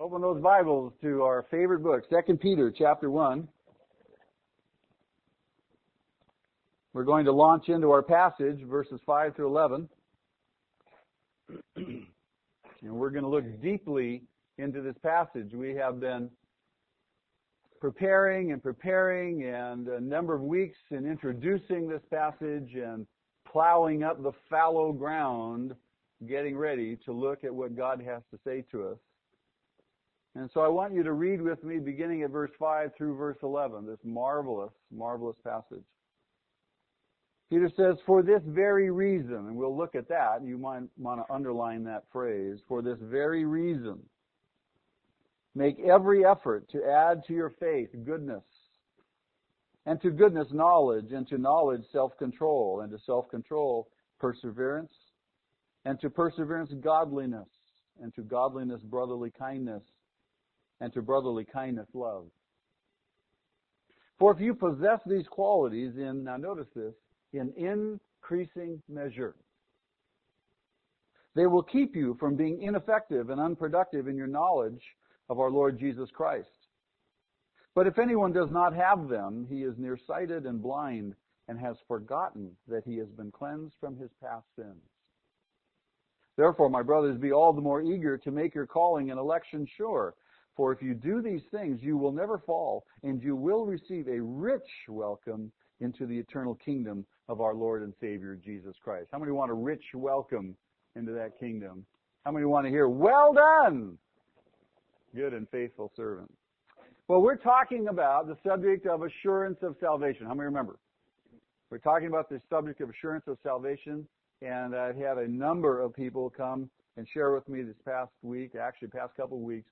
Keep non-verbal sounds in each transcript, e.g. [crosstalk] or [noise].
Open those Bibles to our favorite book, 2 Peter chapter 1. We're going to launch into our passage, verses 5 through 11. [clears throat] and we're going to look deeply into this passage. We have been preparing and preparing and a number of weeks in introducing this passage and plowing up the fallow ground, getting ready to look at what God has to say to us. And so I want you to read with me beginning at verse 5 through verse 11, this marvelous, marvelous passage. Peter says, for this very reason, and we'll look at that, you might want to underline that phrase, for this very reason, make every effort to add to your faith goodness, and to goodness knowledge, and to knowledge self-control, and to self-control perseverance, and to perseverance godliness, and to godliness brotherly kindness, and to brotherly kindness love. For if you possess these qualities in, now notice this, in increasing measure, they will keep you from being ineffective and unproductive in your knowledge of our Lord Jesus Christ. But if anyone does not have them, he is nearsighted and blind and has forgotten that he has been cleansed from his past sins. Therefore, my brothers, be all the more eager to make your calling and election sure. For if you do these things, you will never fall, and you will receive a rich welcome into the eternal kingdom of our Lord and Savior Jesus Christ. How many want a rich welcome into that kingdom? How many want to hear, well done, good and faithful servant? Well, we're talking about the subject of assurance of salvation. How many remember? We're talking about the subject of assurance of salvation, and I've had a number of people come and share with me this past week, actually past couple of weeks,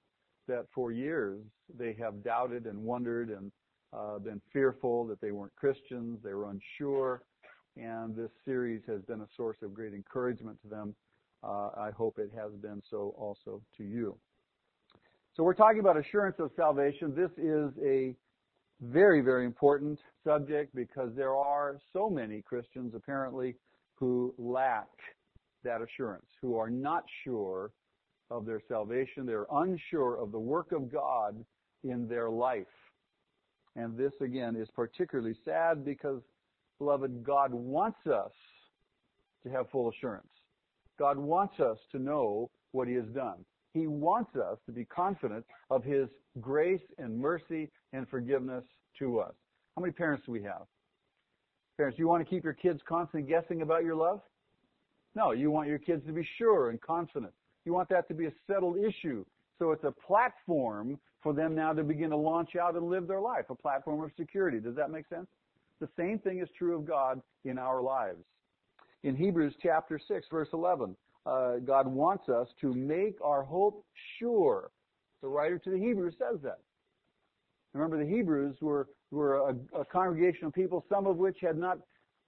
that for years they have doubted and wondered and uh, been fearful that they weren't Christians, they were unsure, and this series has been a source of great encouragement to them. Uh, I hope it has been so also to you. So we're talking about assurance of salvation. This is a very, very important subject because there are so many Christians apparently who lack that assurance, who are not sure of their salvation. They're unsure of the work of God in their life. And this again is particularly sad because, beloved, God wants us to have full assurance. God wants us to know what He has done. He wants us to be confident of His grace and mercy and forgiveness to us. How many parents do we have? Parents, you want to keep your kids constantly guessing about your love? No, you want your kids to be sure and confident you want that to be a settled issue. So it's a platform for them now to begin to launch out and live their life, a platform of security. Does that make sense? The same thing is true of God in our lives. In Hebrews chapter 6, verse 11, uh, God wants us to make our hope sure. The writer to the Hebrews says that. Remember, the Hebrews were, were a, a congregation of people, some of which had not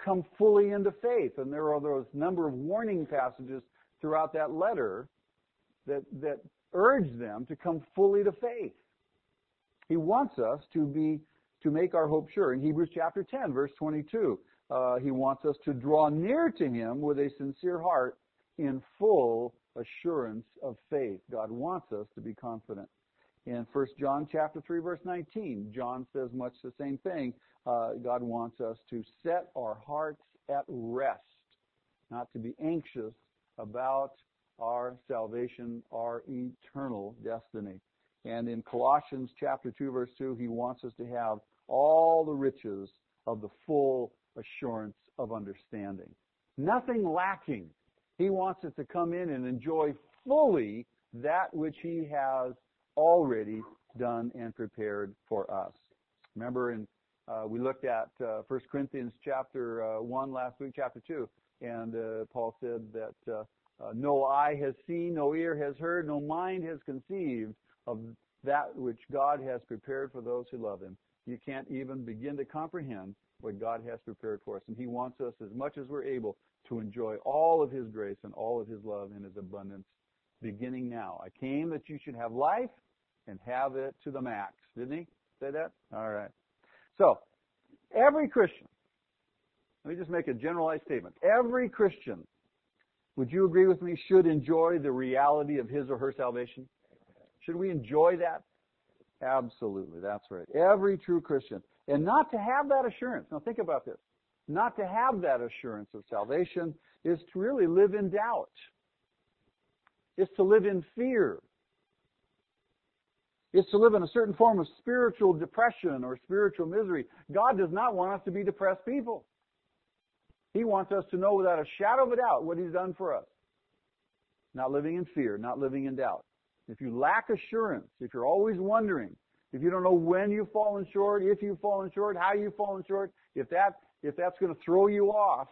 come fully into faith. And there are those number of warning passages throughout that letter that, that urge them to come fully to faith. He wants us to be, to make our hope sure. In Hebrews chapter 10, verse 22, uh, he wants us to draw near to him with a sincere heart in full assurance of faith. God wants us to be confident. In 1 John chapter 3 verse 19, John says much the same thing. Uh, God wants us to set our hearts at rest, not to be anxious about our salvation, our eternal destiny. And in Colossians chapter 2 verse 2, he wants us to have all the riches of the full assurance of understanding. Nothing lacking. He wants us to come in and enjoy fully that which he has already done and prepared for us. Remember in uh, we looked at uh, 1 Corinthians chapter uh, 1 last week, chapter 2, and uh, Paul said that uh, no eye has seen, no ear has heard, no mind has conceived of that which God has prepared for those who love Him. You can't even begin to comprehend what God has prepared for us. And He wants us, as much as we're able, to enjoy all of His grace and all of His love and His abundance beginning now. I came that you should have life and have it to the max. Didn't He say that? All right. So, every Christian, let me just make a generalized statement. Every Christian would you agree with me, should enjoy the reality of his or her salvation? Should we enjoy that? Absolutely, that's right. Every true Christian. And not to have that assurance. Now think about this. Not to have that assurance of salvation is to really live in doubt. It's to live in fear. It's to live in a certain form of spiritual depression or spiritual misery. God does not want us to be depressed people. He wants us to know without a shadow of a doubt what He's done for us. Not living in fear, not living in doubt. If you lack assurance, if you're always wondering, if you don't know when you've fallen short, if you've fallen short, how you've fallen short, if that if that's going to throw you off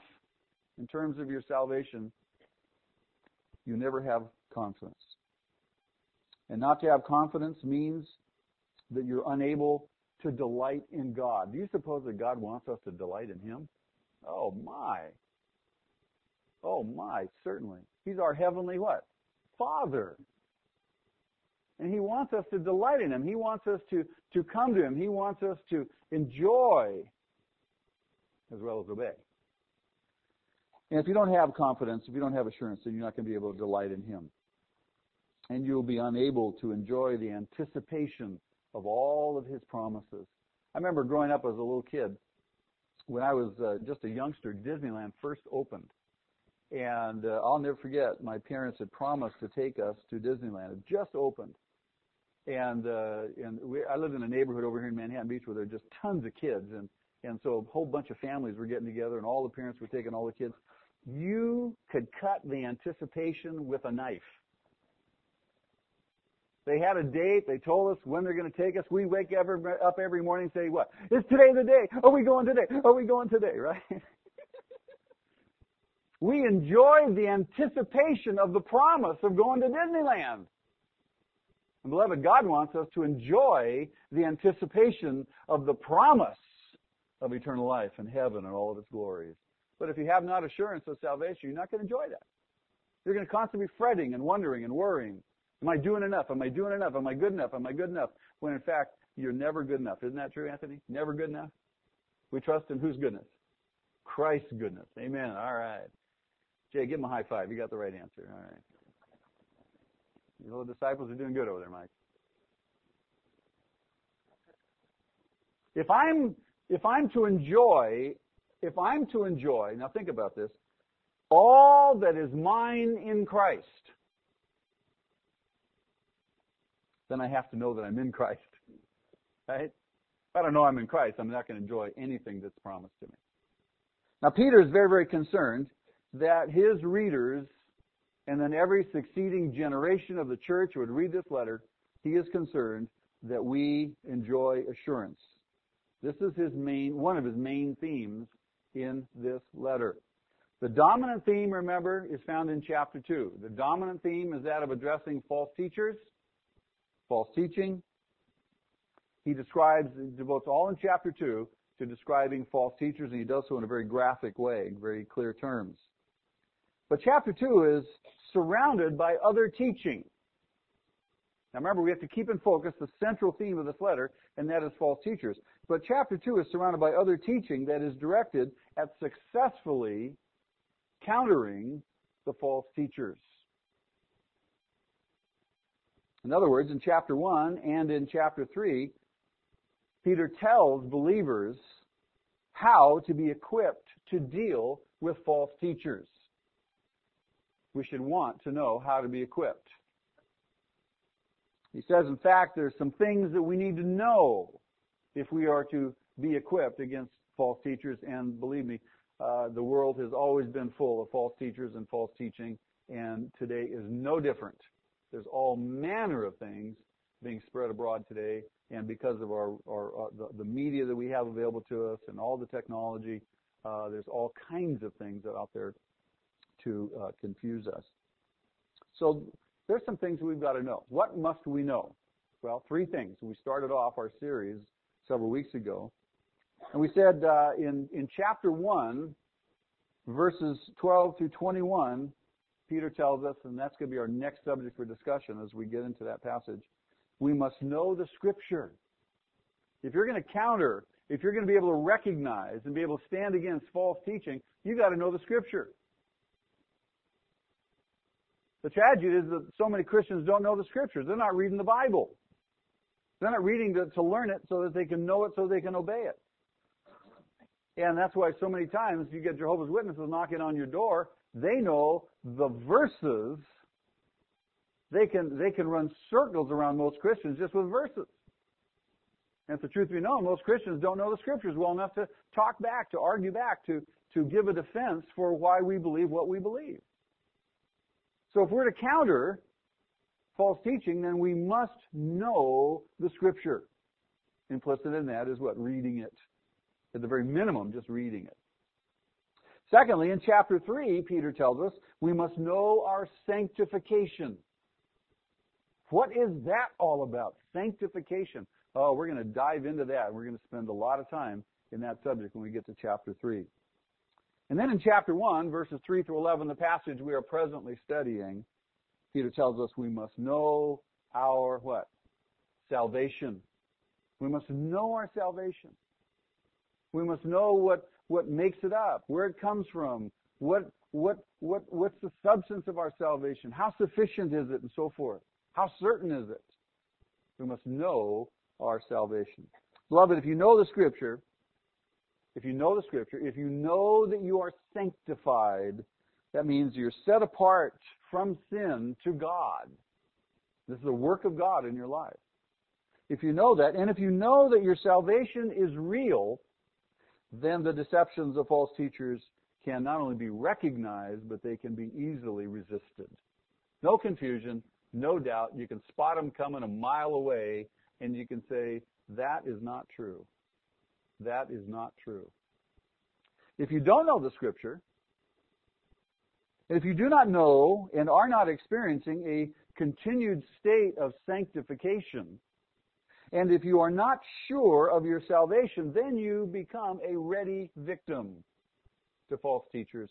in terms of your salvation, you never have confidence. And not to have confidence means that you're unable to delight in God. Do you suppose that God wants us to delight in Him? Oh my. Oh my, certainly. He's our heavenly what? Father. And He wants us to delight in Him. He wants us to, to come to Him. He wants us to enjoy as well as obey. And if you don't have confidence, if you don't have assurance, then you're not going to be able to delight in Him. And you'll be unable to enjoy the anticipation of all of His promises. I remember growing up as a little kid, when I was uh, just a youngster, Disneyland first opened. And uh, I'll never forget, my parents had promised to take us to Disneyland. It just opened. And, uh, and we, I lived in a neighborhood over here in Manhattan Beach where there were just tons of kids. And, and so a whole bunch of families were getting together and all the parents were taking all the kids. You could cut the anticipation with a knife. They had a date. They told us when they're going to take us. We wake every, up every morning and say, what? Is today the day? Are we going today? Are we going today? Right? [laughs] we enjoy the anticipation of the promise of going to Disneyland. And beloved, God wants us to enjoy the anticipation of the promise of eternal life in heaven and all of its glories. But if you have not assurance of salvation, you're not going to enjoy that. You're going to constantly be fretting and wondering and worrying. Am I doing enough? Am I doing enough? Am I good enough? Am I good enough? When in fact, you're never good enough. Isn't that true, Anthony? Never good enough? We trust in whose goodness? Christ's goodness. Amen. All right. Jay, give him a high five. You got the right answer. All right. You know, the disciples are doing good over there, Mike. If I'm if I'm to enjoy, if I'm to enjoy, now think about this, all that is mine in Christ, then I have to know that I'm in Christ. [laughs] Right? If I don't know I'm in Christ, I'm not going to enjoy anything that's promised to me. Now, Peter is very, very concerned that his readers and then every succeeding generation of the church would read this letter. He is concerned that we enjoy assurance. This is his main, one of his main themes in this letter. The dominant theme, remember, is found in chapter 2. The dominant theme is that of addressing false teachers false teaching. He describes, devotes all in chapter 2 to describing false teachers, and he does so in a very graphic way, in very clear terms. But chapter 2 is surrounded by other teaching. Now remember, we have to keep in focus the central theme of this letter, and that is false teachers. But chapter 2 is surrounded by other teaching that is directed at successfully countering the false teachers. In other words, in chapter 1 and in chapter 3, Peter tells believers how to be equipped to deal with false teachers. We should want to know how to be equipped. He says, in fact, there's some things that we need to know if we are to be equipped against false teachers. And believe me, uh, the world has always been full of false teachers and false teaching, and today is no different. There's all manner of things being spread abroad today, and because of our, our uh, the, the, media that we have available to us and all the technology, uh, there's all kinds of things out there to uh, confuse us. So there's some things we've got to know. What must we know? Well, three things. We started off our series several weeks ago, and we said uh, in in chapter one, verses 12 through 21, Peter tells us, and that's going to be our next subject for discussion as we get into that passage, we must know the Scripture. If you're going to counter, if you're going to be able to recognize and be able to stand against false teaching, you've got to know the Scripture. The tragedy is that so many Christians don't know the scriptures. They're not reading the Bible. They're not reading to, to learn it so that they can know it so they can obey it. And that's why so many times you get Jehovah's Witnesses knocking on your door, they know the verses. They can, they can run circles around most Christians just with verses. And if the truth be known, most Christians don't know the scriptures well enough to talk back, to argue back, to, to give a defense for why we believe what we believe. So if we're to counter false teaching, then we must know the scripture. Implicit in that is what? Reading it. At the very minimum, just reading it. Secondly, in chapter 3, Peter tells us we must know our sanctification. What is that all about? Sanctification. Oh, we're going to dive into that. We're going to spend a lot of time in that subject when we get to chapter 3. And then in chapter 1, verses 3 through 11, the passage we are presently studying, Peter tells us we must know our what? Salvation. We must know our salvation. We must know what, what makes it up, where it comes from, what, what, what, what's the substance of our salvation, how sufficient is it, and so forth. How certain is it? We must know our salvation. Beloved, if you know the scripture, if you know the scripture, if you know that you are sanctified, that means you're set apart from sin to God. This is the work of God in your life. If you know that, and if you know that your salvation is real, then the deceptions of false teachers can not only be recognized, but they can be easily resisted. No confusion, no doubt. You can spot them coming a mile away, and you can say, that is not true. That is not true. If you don't know the scripture, if you do not know and are not experiencing a continued state of sanctification, and if you are not sure of your salvation, then you become a ready victim to false teachers,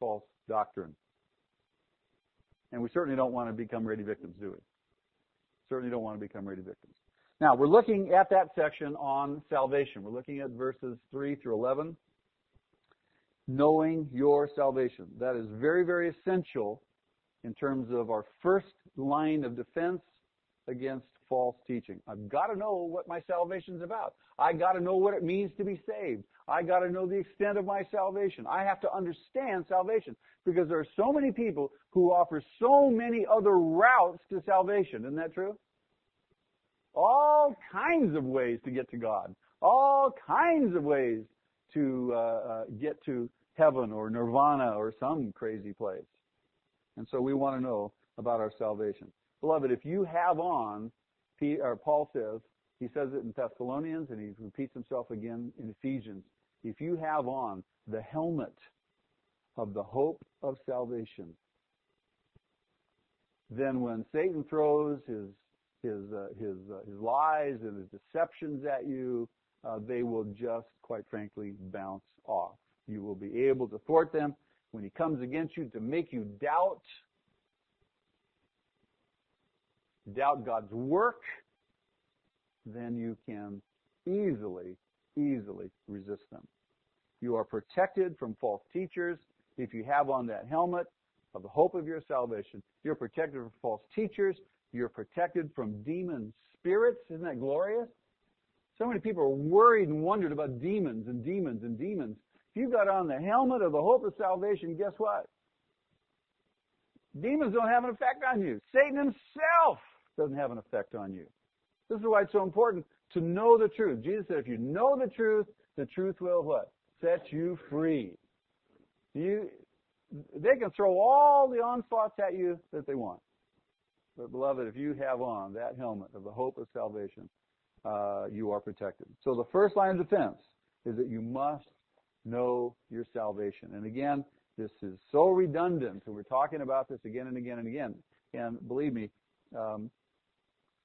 false doctrine. And we certainly don't want to become ready victims, do we? Certainly don't want to become ready victims. Now, we're looking at that section on salvation. We're looking at verses 3 through 11. Knowing your salvation. That is very, very essential in terms of our first line of defense against false teaching. I've got to know what my salvation is about. I got to know what it means to be saved. I got to know the extent of my salvation. I have to understand salvation because there are so many people who offer so many other routes to salvation. Isn't that true? all kinds of ways to get to God, all kinds of ways to uh, uh, get to heaven or nirvana or some crazy place. And so we want to know about our salvation. Beloved, if you have on, or Paul says, he says it in Thessalonians and he repeats himself again in Ephesians, if you have on the helmet of the hope of salvation, then when Satan throws his his uh, his uh, his lies and his deceptions at you, uh, they will just, quite frankly, bounce off. You will be able to thwart them when he comes against you to make you doubt doubt God's work. Then you can easily, easily resist them. You are protected from false teachers if you have on that helmet of the hope of your salvation. You're protected from false teachers. You're protected from demon spirits. Isn't that glorious? So many people are worried and wondered about demons and demons and demons. If you've got on the helmet of the hope of salvation, guess what? Demons don't have an effect on you. Satan himself doesn't have an effect on you. This is why it's so important to know the truth. Jesus said, if you know the truth, the truth will what? Set you free. You, they can throw all the onslaughts at you that they want. But beloved, if you have on that helmet of the hope of salvation, uh, you are protected. So the first line of defense is that you must know your salvation. And again, this is so redundant, and we're talking about this again and again and again. And believe me, um,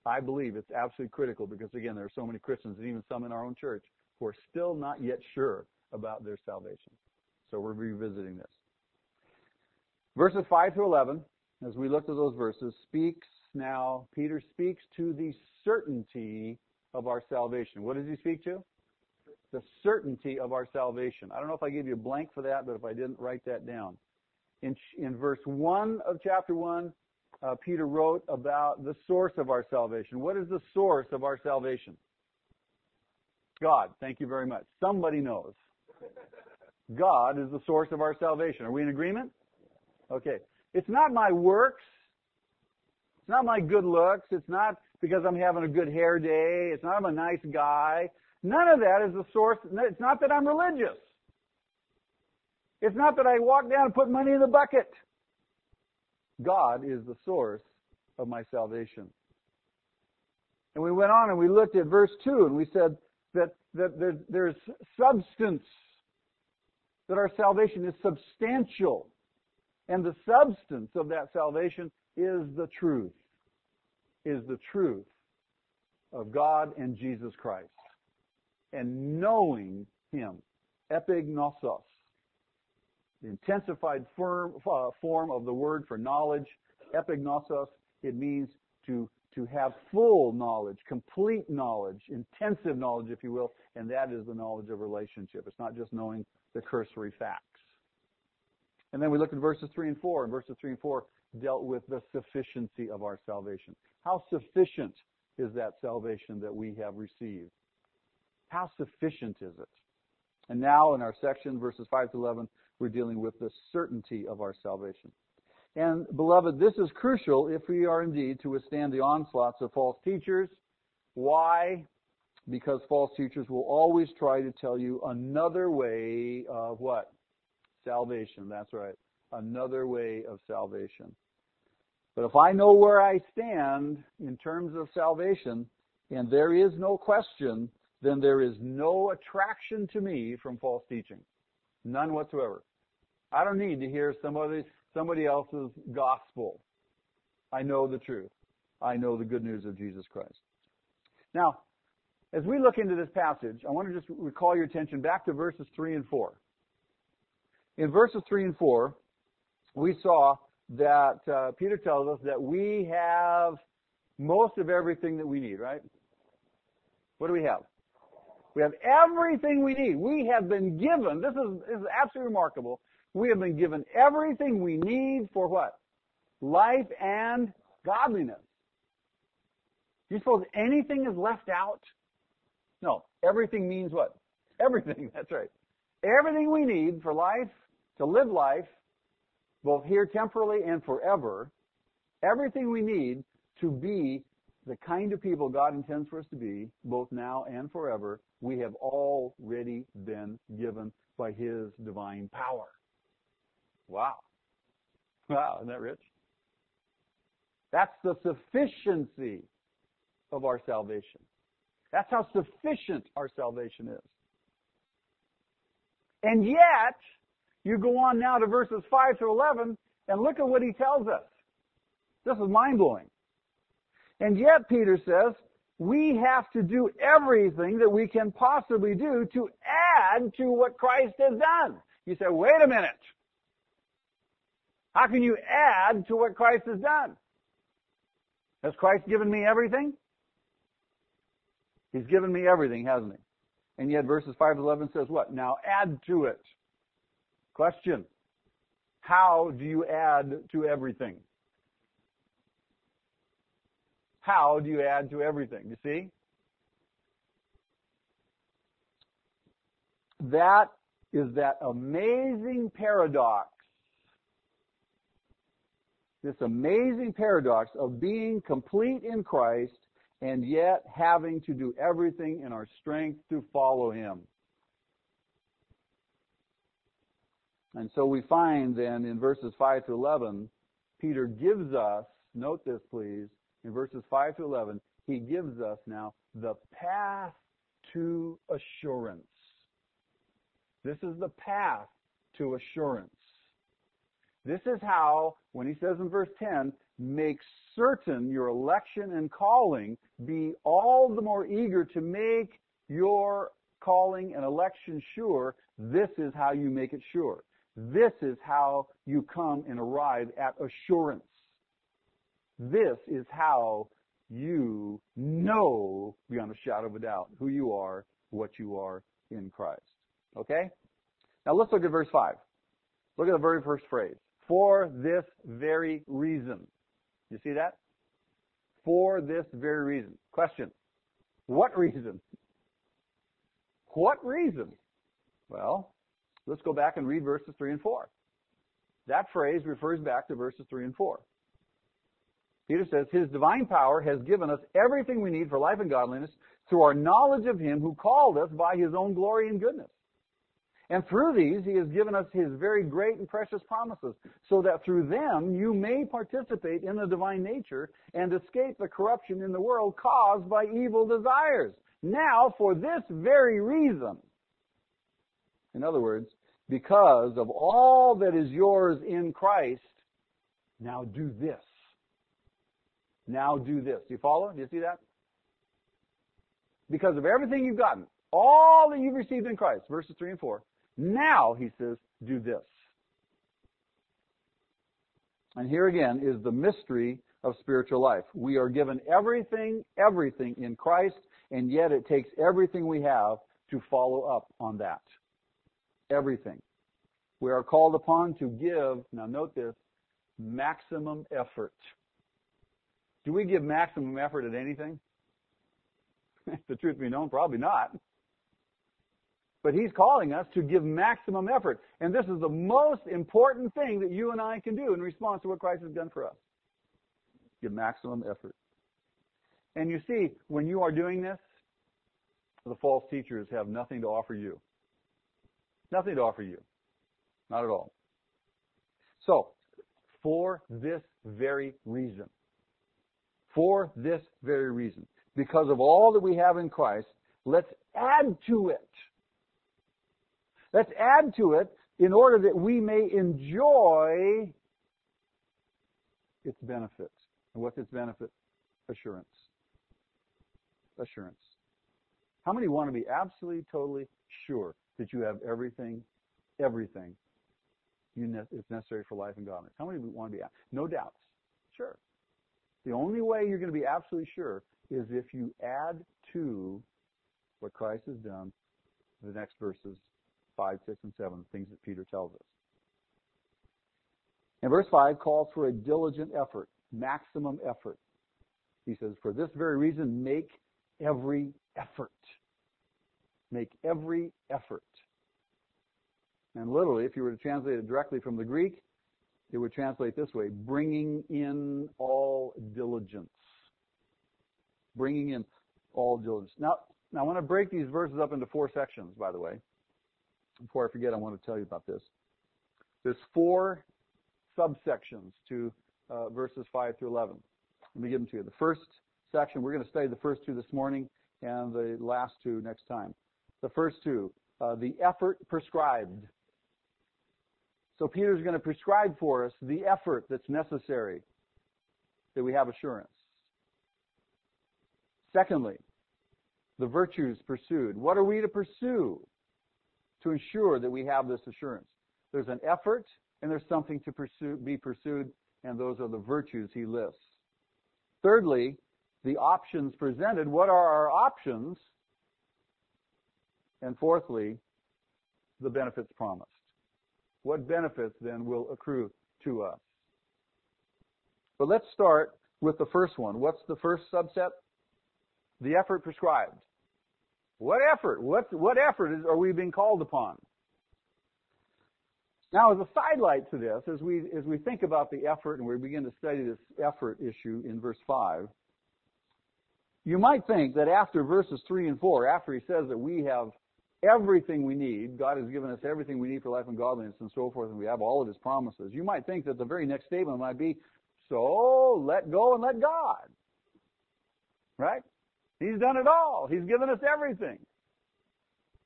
I believe it's absolutely critical because again, there are so many Christians and even some in our own church who are still not yet sure about their salvation. So we're revisiting this. Verses 5 through 11 as we look at those verses, speaks now, Peter speaks to the certainty of our salvation. What does he speak to? The certainty of our salvation. I don't know if I gave you a blank for that, but if I didn't, write that down. In, in verse 1 of chapter 1, uh, Peter wrote about the source of our salvation. What is the source of our salvation? God. Thank you very much. Somebody knows. God is the source of our salvation. Are we in agreement? Okay. It's not my works. It's not my good looks. It's not because I'm having a good hair day. It's not I'm a nice guy. None of that is the source. It's not that I'm religious. It's not that I walk down and put money in the bucket. God is the source of my salvation. And we went on and we looked at verse 2 and we said that, that there, there's substance, that our salvation is substantial. And the substance of that salvation is the truth, is the truth of God and Jesus Christ. And knowing Him, epignosis, the intensified form, uh, form of the word for knowledge, epignosis, it means to, to have full knowledge, complete knowledge, intensive knowledge, if you will, and that is the knowledge of relationship. It's not just knowing the cursory facts. And then we looked at verses 3 and 4, and verses 3 and 4 dealt with the sufficiency of our salvation. How sufficient is that salvation that we have received? How sufficient is it? And now in our section, verses 5 to 11, we're dealing with the certainty of our salvation. And beloved, this is crucial if we are indeed to withstand the onslaughts of false teachers. Why? Because false teachers will always try to tell you another way of what? Salvation. That's right. Another way of salvation. But if I know where I stand in terms of salvation, and there is no question, then there is no attraction to me from false teaching. None whatsoever. I don't need to hear somebody, somebody else's gospel. I know the truth. I know the good news of Jesus Christ. Now, as we look into this passage, I want to just recall your attention back to verses 3 and 4. In verses 3 and 4, we saw that uh, Peter tells us that we have most of everything that we need, right? What do we have? We have everything we need. We have been given, this is, this is absolutely remarkable. We have been given everything we need for what? Life and godliness. Do you suppose anything is left out? No. Everything means what? [laughs] Everything. That's right. Everything we need for life, to live life, both here temporally and forever, everything we need to be the kind of people God intends for us to be, both now and forever, we have already been given by His divine power. Wow. Wow, isn't that rich? That's the sufficiency of our salvation. That's how sufficient our salvation is. And yet, you go on now to verses 5 to 11, and look at what he tells us. This is mind blowing. And yet, Peter says, we have to do everything that we can possibly do to add to what Christ has done. You say, wait a minute. How can you add to what Christ has done? Has Christ given me everything? He's given me everything, hasn't he? And yet verses 5 to 11 says what? Now add to it. Question. How do you add to everything? How do you add to everything? You see? That is that amazing paradox. This amazing paradox of being complete in Christ and yet having to do everything in our strength to follow Him. And so we find then in verses 5 to 11, Peter gives us, note this please, in verses 5 to 11, he gives us now the path to assurance. This is the path to assurance. This is how, when he says in verse 10, make certain your election and calling, be all the more eager to make your calling and election sure. This is how you make it sure. This is how you come and arrive at assurance. This is how you know beyond a shadow of a doubt who you are, what you are in Christ. Okay? Now let's look at verse 5. Look at the very first phrase. For this very reason. You see that? For this very reason. Question. What reason? What reason? Well, let's go back and read verses 3 and 4. That phrase refers back to verses 3 and 4. Peter says, His divine power has given us everything we need for life and godliness through our knowledge of Him who called us by His own glory and goodness. And through these, He has given us His very great and precious promises, so that through them you may participate in the divine nature and escape the corruption in the world caused by evil desires. Now, for this very reason, in other words, because of all that is yours in Christ, now do this. Now do this. Do you follow? Do you see that? Because of everything you've gotten, all that you've received in Christ, verses 3 and 4, now, he says, do this. And here again is the mystery of spiritual life. We are given everything, everything in Christ, and yet it takes everything we have to follow up on that. Everything. We are called upon to give, now note this, maximum effort. Do we give maximum effort at anything? [laughs] the truth be known, probably not. But he's calling us to give maximum effort. And this is the most important thing that you and I can do in response to what Christ has done for us. Give maximum effort. And you see, when you are doing this, the false teachers have nothing to offer you. Nothing to offer you. Not at all. So, for this very reason, for this very reason, because of all that we have in Christ, let's add to it Let's add to it in order that we may enjoy its benefits. And what's its benefit? Assurance. Assurance. How many want to be absolutely, totally sure that you have everything, everything you ne- is necessary for life and godliness? How many want to be? No doubts. Sure. The only way you're going to be absolutely sure is if you add to what Christ has done the next verses 5, 6, and 7, the things that Peter tells us. And verse 5 calls for a diligent effort, maximum effort. He says, For this very reason, make every effort. Make every effort. And literally, if you were to translate it directly from the Greek, it would translate this way bringing in all diligence. Bringing in all diligence. Now, now I want to break these verses up into four sections, by the way before I forget, I want to tell you about this. There's four subsections to uh, verses 5 through 11. Let me give them to you. The first section, we're going to study the first two this morning and the last two next time. The first two, uh, the effort prescribed. So Peter's going to prescribe for us the effort that's necessary that we have assurance. Secondly, the virtues pursued. What are we to pursue? to ensure that we have this assurance. There's an effort and there's something to pursue, be pursued, and those are the virtues he lists. Thirdly, the options presented. What are our options? And fourthly, the benefits promised. What benefits then will accrue to us? But let's start with the first one. What's the first subset? The effort prescribed. What effort? What, what effort is, are we being called upon? Now, as a sidelight to this, as we, as we think about the effort and we begin to study this effort issue in verse 5, you might think that after verses 3 and 4, after he says that we have everything we need, God has given us everything we need for life and godliness and so forth, and we have all of his promises, you might think that the very next statement might be, so let go and let God. Right? He's done it all. He's given us everything.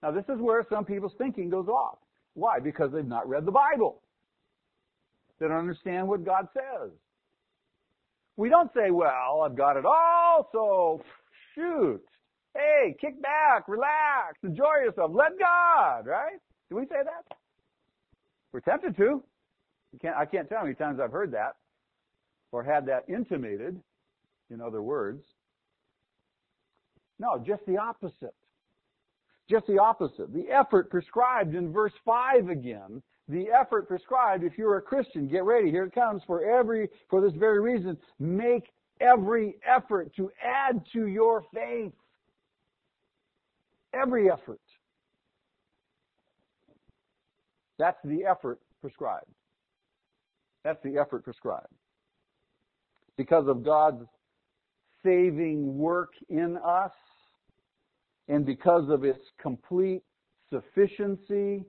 Now, this is where some people's thinking goes off. Why? Because they've not read the Bible. They don't understand what God says. We don't say, well, I've got it all, so shoot. Hey, kick back, relax, enjoy yourself, let God, right? Do we say that? We're tempted to. Can't, I can't tell how many times I've heard that or had that intimated, in other words. No, just the opposite. Just the opposite. The effort prescribed in verse 5 again the effort prescribed if you're a Christian. Get ready. Here it comes for every, for this very reason. Make every effort to add to your faith. Every effort. That's the effort prescribed. That's the effort prescribed. Because of God's saving work in us, and because of its complete sufficiency,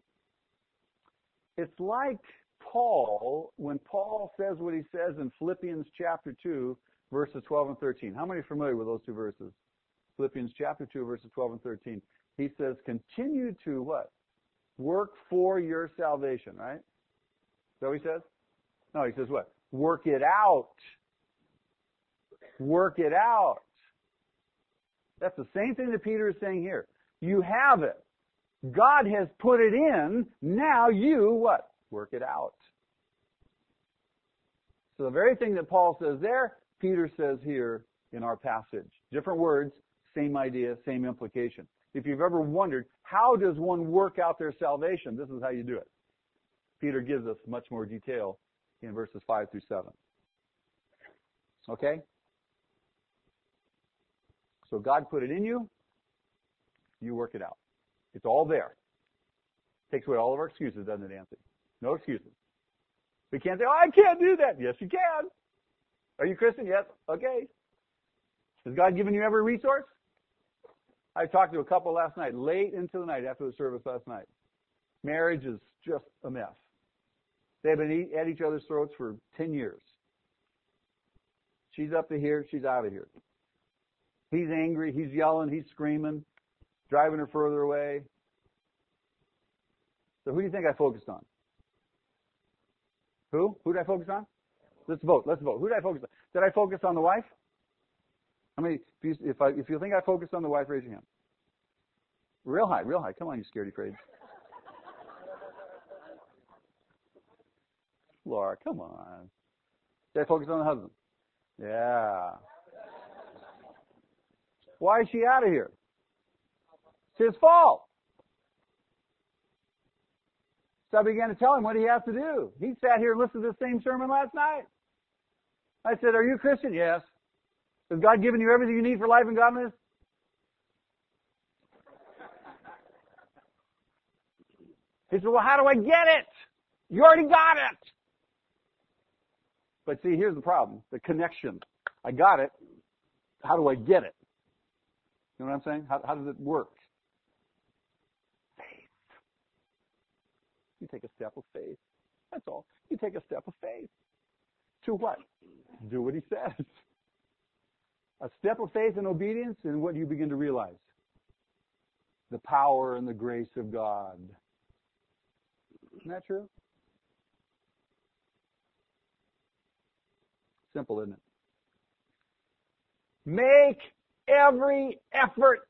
it's like Paul, when Paul says what he says in Philippians chapter 2, verses 12 and 13. How many are familiar with those two verses? Philippians chapter 2, verses 12 and 13. He says, continue to what? Work for your salvation, right? So he says? No, he says what? Work it out. Work it out. That's the same thing that Peter is saying here. You have it. God has put it in. Now you what? Work it out. So the very thing that Paul says there, Peter says here in our passage. Different words, same idea, same implication. If you've ever wondered, how does one work out their salvation? This is how you do it. Peter gives us much more detail in verses 5 through 7. Okay? So God put it in you. You work it out. It's all there. Takes away all of our excuses, doesn't it, Nancy? No excuses. We can't say, oh, I can't do that. Yes, you can. Are you Christian? Yes. Okay. Has God given you every resource? I talked to a couple last night, late into the night after the service last night. Marriage is just a mess. They've been at each other's throats for 10 years. She's up to here, she's out of here. He's angry, he's yelling, he's screaming, driving her further away. So who do you think I focused on? Who? Who did I focus on? Let's vote. Let's vote. Who did I focus on? Did I focus on the wife? I mean, if you, if, I, if you think I focused on the wife, raise your hand. Real high, real high. Come on, you scaredy afraid. [laughs] Laura, come on. Did I focus on the husband? Yeah. Why is she out of here? It's his fault. So I began to tell him what he has to do. He sat here and listened to the same sermon last night. I said, Are you a Christian? Yes. Has God given you everything you need for life and godliness? He said, Well, how do I get it? You already got it. But see, here's the problem the connection. I got it. How do I get it? You know what I'm saying? How, how does it work? Faith. You take a step of faith. That's all. You take a step of faith. To what? Do what he says. A step of faith and obedience, and what do you begin to realize? The power and the grace of God. Isn't that true? Simple, isn't it? Make every effort.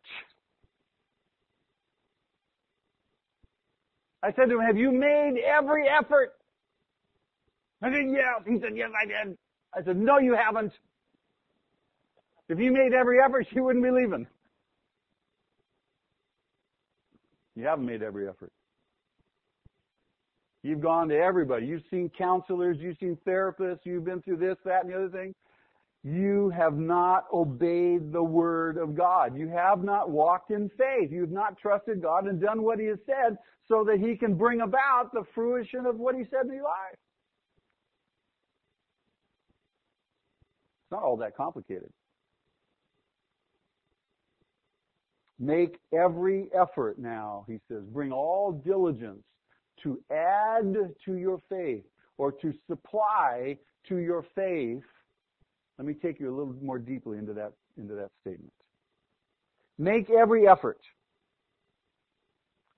I said to him, have you made every effort? I said, yes. He said, yes, I did. I said, no, you haven't. If you made every effort, you wouldn't be leaving. You haven't made every effort. You've gone to everybody. You've seen counselors, you've seen therapists, you've been through this, that, and the other thing. You have not obeyed the word of God. You have not walked in faith. You've not trusted God and done what He has said so that He can bring about the fruition of what He said in your life. It's not all that complicated. Make every effort now, he says. Bring all diligence to add to your faith or to supply to your faith. Let me take you a little more deeply into that, into that statement. Make every effort.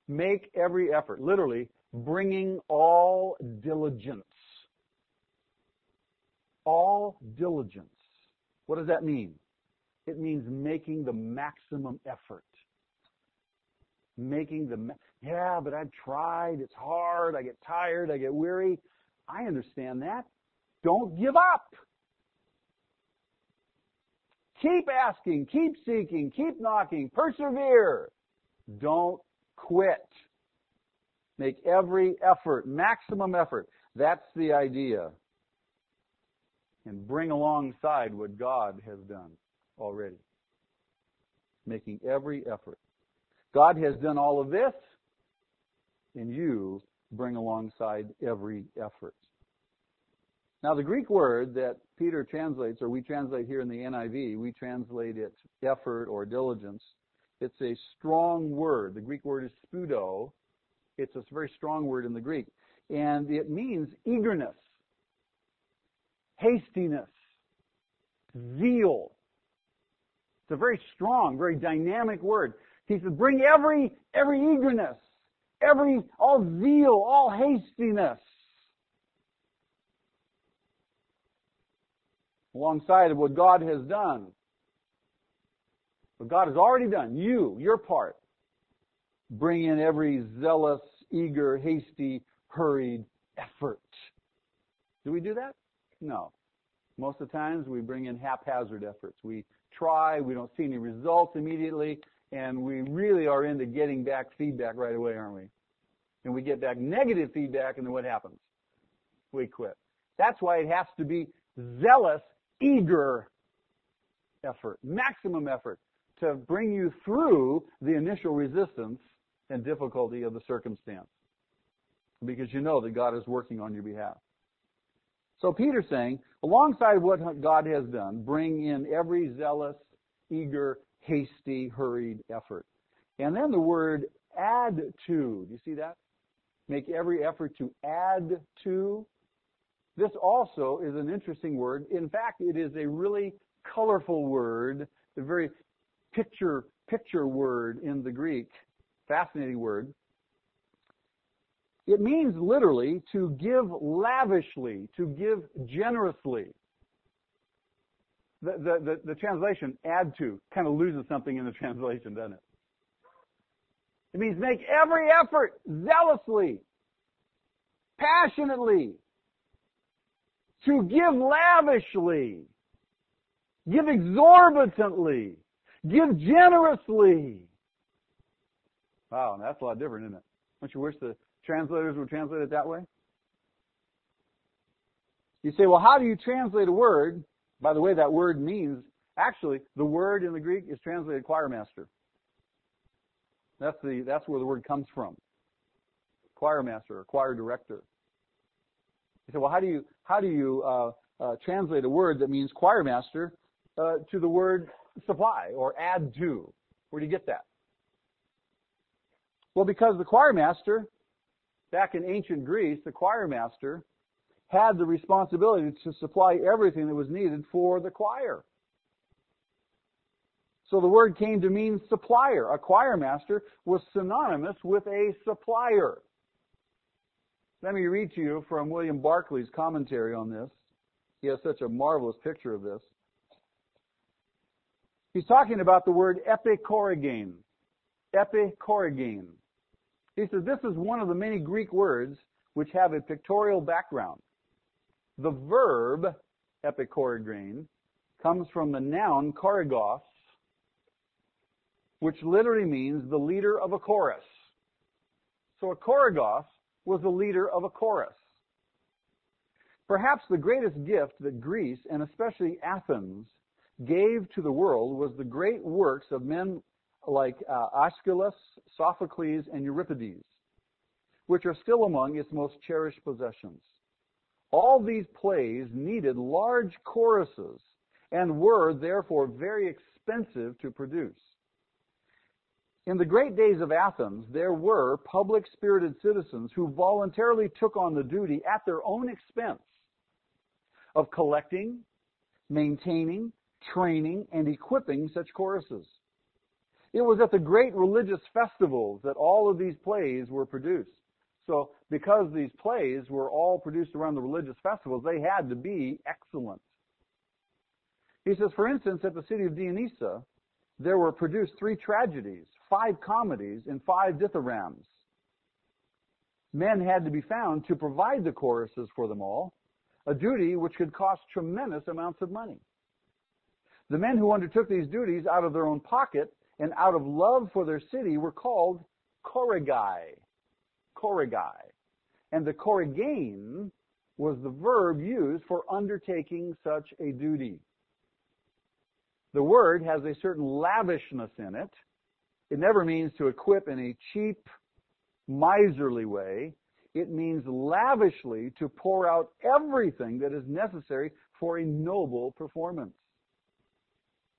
Make every effort. Literally, bringing all diligence. All diligence. What does that mean? It means making the maximum effort making the, yeah, but I've tried. It's hard. I get tired. I get weary. I understand that. Don't give up. Keep asking. Keep seeking. Keep knocking. Persevere. Don't quit. Make every effort, maximum effort. That's the idea. And bring alongside what God has done already. Making every effort. God has done all of this, and you bring alongside every effort. Now, the Greek word that Peter translates, or we translate here in the NIV, we translate it effort or diligence. It's a strong word. The Greek word is spudo. It's a very strong word in the Greek. And it means eagerness, hastiness, zeal. It's a very strong, very dynamic word. He says, bring every, every eagerness, every, all zeal, all hastiness. Alongside of what God has done. What God has already done. You, your part. Bring in every zealous, eager, hasty, hurried effort. Do we do that? No. Most of the times we bring in haphazard efforts. We try, we don't see any results immediately, and we really are into getting back feedback right away, aren't we? And we get back negative feedback, and then what happens? We quit. That's why it has to be zealous, eager effort, maximum effort to bring you through the initial resistance and difficulty of the circumstance. Because you know that God is working on your behalf. So Peter's saying, alongside what God has done, bring in every zealous, eager, hasty, hurried effort. And then the word add to. Do you see that? Make every effort to add to. This also is an interesting word. In fact, it is a really colorful word, a very picture picture word in the Greek. Fascinating word. It means literally to give lavishly, to give generously the, the, the, translation, add to, kind of loses something in the [laughs] translation, doesn't it? It means make every effort zealously, passionately, to give lavishly, give exorbitantly, give generously. Wow, that's a lot different, isn't it? Don't you wish the translators would translate it that way? You say, well, how do you translate a word by the way, that word means, actually, the word in the Greek is translated choir master. That's the, that's where the word comes from. Choir master or choir director. You say, well, how do you, how do you, uh, uh, translate a word that means choir master, uh, to the word supply or add to? Where do you get that? Well, because the choir master, back in ancient Greece, the choir master had the responsibility to supply everything that was needed for the choir. So the word came to mean supplier. A choir master was synonymous with a supplier. Let me read to you from William Barclay's commentary on this. He has such a marvelous picture of this. He's talking about the word epikorrigein. Epikorrigein. He says this is one of the many Greek words which have a pictorial background. The verb epikorrigein comes from the noun korrigos, which literally means the leader of a chorus. So a korrigos was the leader of a chorus. Perhaps the greatest gift that Greece, and especially Athens, gave to the world was the great works of men like uh, Aeschylus, Sophocles, and Euripides, which are still among its most cherished possessions. All these plays needed large choruses and were therefore very expensive to produce. In the great days of Athens, there were public spirited citizens who voluntarily took on the duty at their own expense of collecting, maintaining, training, and equipping such choruses. It was at the great religious festivals that all of these plays were produced. So because these plays were all produced around the religious festivals, they had to be excellent. He says, for instance, at the city of Dionysia, there were produced three tragedies, five comedies, and five dithyrambs. Men had to be found to provide the choruses for them all, a duty which could cost tremendous amounts of money. The men who undertook these duties out of their own pocket and out of love for their city were called chorigi. Chorigai. And the chorigain was the verb used for undertaking such a duty. The word has a certain lavishness in it. It never means to equip in a cheap, miserly way. It means lavishly to pour out everything that is necessary for a noble performance.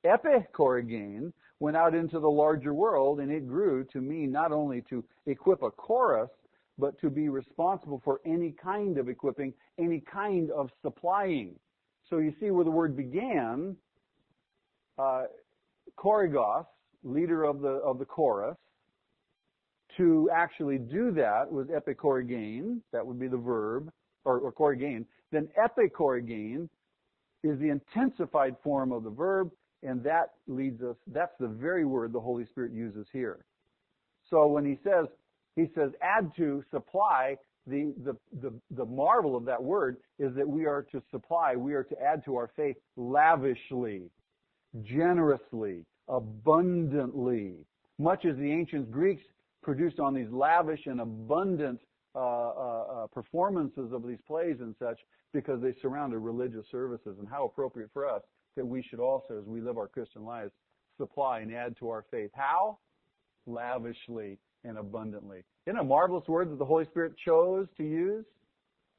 Epichorigain went out into the larger world and it grew to mean not only to equip a chorus, but to be responsible for any kind of equipping, any kind of supplying. So you see where the word began, uh, chorigos, leader of the, of the chorus, to actually do that was epichorigain, that would be the verb, or, or. Then epichorigain is the intensified form of the verb, and that leads us, that's the very word the Holy Spirit uses here. So when he says, he says, add to supply, the, the, the, the marvel of that word is that we are to supply, we are to add to our faith lavishly, generously, abundantly. Much as the ancient Greeks produced on these lavish and abundant uh, uh, uh, performances of these plays and such because they surrounded religious services and how appropriate for us that we should also, as we live our Christian lives, supply and add to our faith. How? Lavishly and abundantly. Isn't a marvelous word that the Holy Spirit chose to use?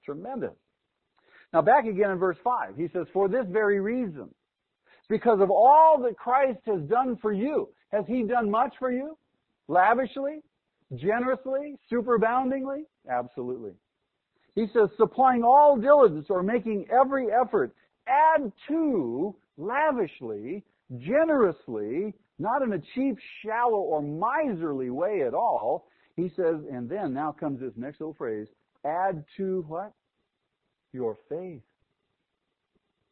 Tremendous. Now back again in verse 5, he says, For this very reason, because of all that Christ has done for you, has he done much for you? Lavishly? Generously? Superaboundingly? Absolutely. He says, supplying all diligence or making every effort, add to lavishly, generously, not in a cheap, shallow, or miserly way at all. He says, and then now comes this next little phrase, add to what? Your faith.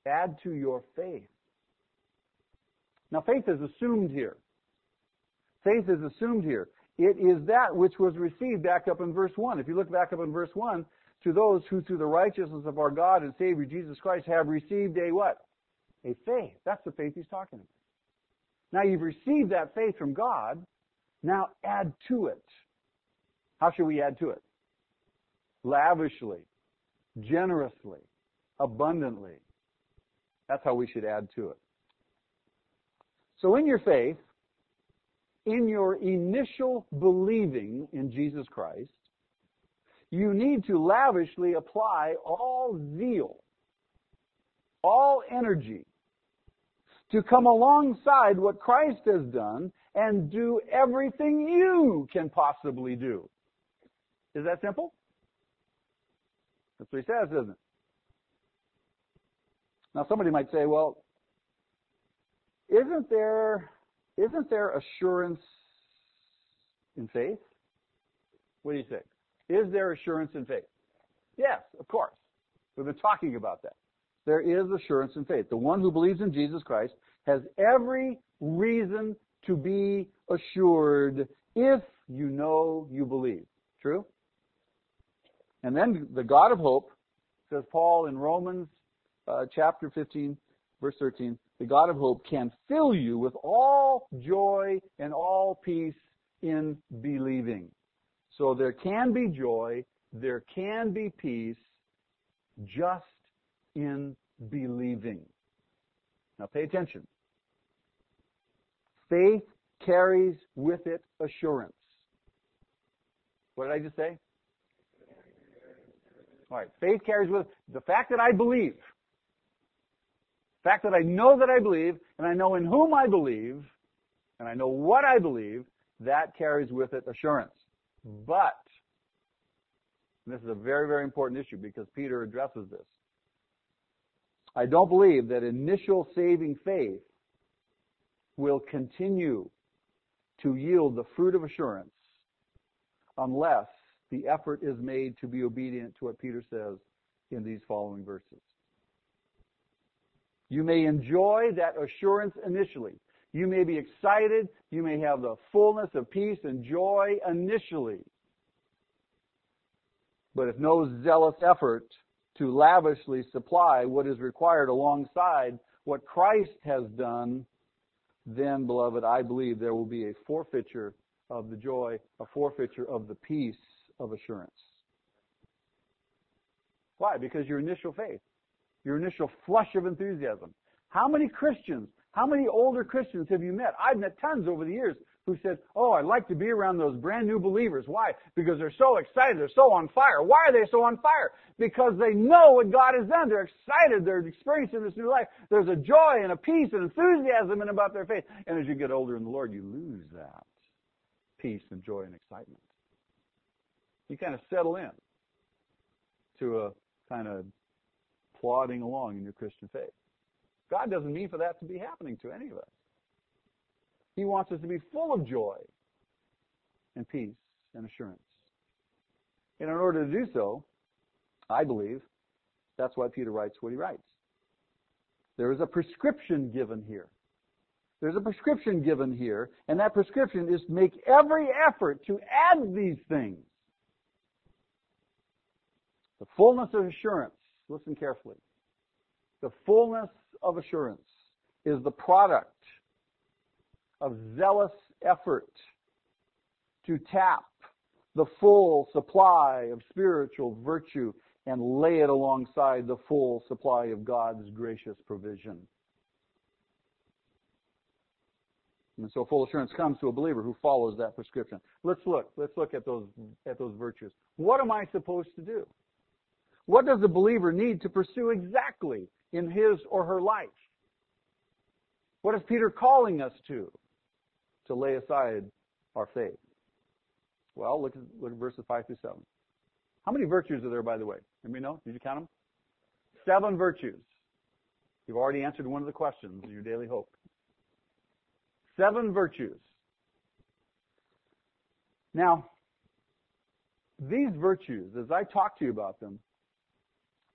Add to your faith. Now faith is assumed here. Faith is assumed here. It is that which was received back up in verse 1. If you look back up in verse 1, to those who through the righteousness of our God and Savior Jesus Christ have received a what? A faith. That's the faith he's talking about. Now you've received that faith from God. Now add to it. How should we add to it? Lavishly, generously, abundantly. That's how we should add to it. So in your faith, in your initial believing in Jesus Christ, you need to lavishly apply all zeal, all energy to come alongside what Christ has done and do everything you can possibly do. Is that simple? That's what he says, isn't it? Now somebody might say, well, isn't there isn't there assurance in faith? What do you think? Is there assurance in faith? Yes, of course. We've been talking about that. There is assurance in faith. The one who believes in Jesus Christ has every reason to be assured if you know you believe. True? And then the God of hope, says Paul in Romans uh, chapter 15, verse 13, the God of hope can fill you with all joy and all peace in believing. So there can be joy, there can be peace just in believing. Now pay attention. Faith carries with it assurance. What did I just say? All right. Faith carries with the fact that I believe. The fact that I know that I believe, and I know in whom I believe, and I know what I believe, that carries with it assurance. Mm. But, this is a very, very important issue because Peter addresses this. I don't believe that initial saving faith will continue to yield the fruit of assurance unless the effort is made to be obedient to what Peter says in these following verses. You may enjoy that assurance initially. You may be excited. You may have the fullness of peace and joy initially. But if no zealous effort to lavishly supply what is required alongside what Christ has done, then, beloved, I believe there will be a forfeiture of the joy, a forfeiture of the peace of assurance. Why? Because your initial faith, your initial flush of enthusiasm. How many Christians, how many older Christians have you met? I've met tons over the years who said, Oh, I'd like to be around those brand new believers. Why? Because they're so excited. They're so on fire. Why are they so on fire? Because they know what God has done. They're excited. They're experiencing this new life. There's a joy and a peace and enthusiasm and about their faith. And as you get older in the Lord, you lose that peace and joy and excitement. You kind of settle in to a kind of plodding along in your Christian faith. God doesn't mean for that to be happening to any of us. He wants us to be full of joy and peace and assurance. And in order to do so, I believe that's why Peter writes what he writes. There is a prescription given here. There's a prescription given here, and that prescription is to make every effort to add these things. The fullness of assurance, listen carefully. The fullness of assurance is the product of zealous effort to tap the full supply of spiritual virtue and lay it alongside the full supply of God's gracious provision. And so full assurance comes to a believer who follows that prescription. Let's look. Let's look at those at those virtues. What am I supposed to do? What does a believer need to pursue exactly in his or her life? What is Peter calling us to? To lay aside our faith. Well, look at, look at verses 5 through 7. How many virtues are there, by the way? Anybody know? Did you count them? Seven virtues. You've already answered one of the questions in your daily hope. Seven virtues. Now, these virtues, as I talk to you about them,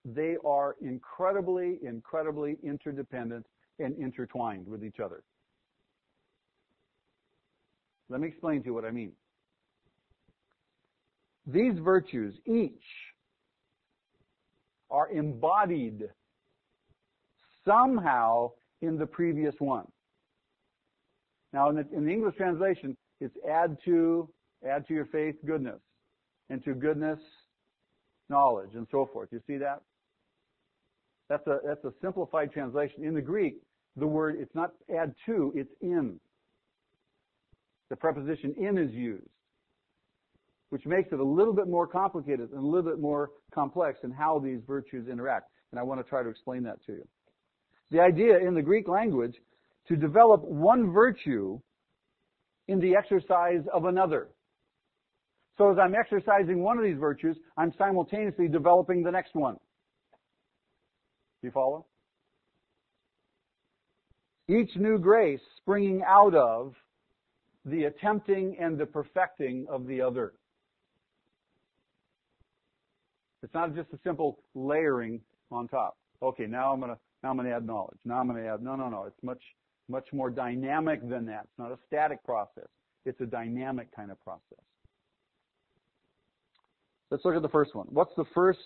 they are incredibly, incredibly interdependent and intertwined with each other. Let me explain to you what I mean. These virtues, each, are embodied somehow in the previous one. Now, in the, in the, English translation, it's add to, add to your faith goodness, and to goodness knowledge, and so forth. You see that? That's a, that's a simplified translation. In the Greek, the word, it's not add to, it's in. The preposition in is used, which makes it a little bit more complicated and a little bit more complex in how these virtues interact. And I want to try to explain that to you. The idea in the Greek language to develop one virtue in the exercise of another. So as I'm exercising one of these virtues, I'm simultaneously developing the next one. Do you follow? Each new grace springing out of the attempting and the perfecting of the other. It's not just a simple layering on top. Okay, now I'm gonna now I'm gonna add knowledge. Now I'm gonna add no no no. It's much much more dynamic than that. It's not a static process. It's a dynamic kind of process. Let's look at the first one. What's the first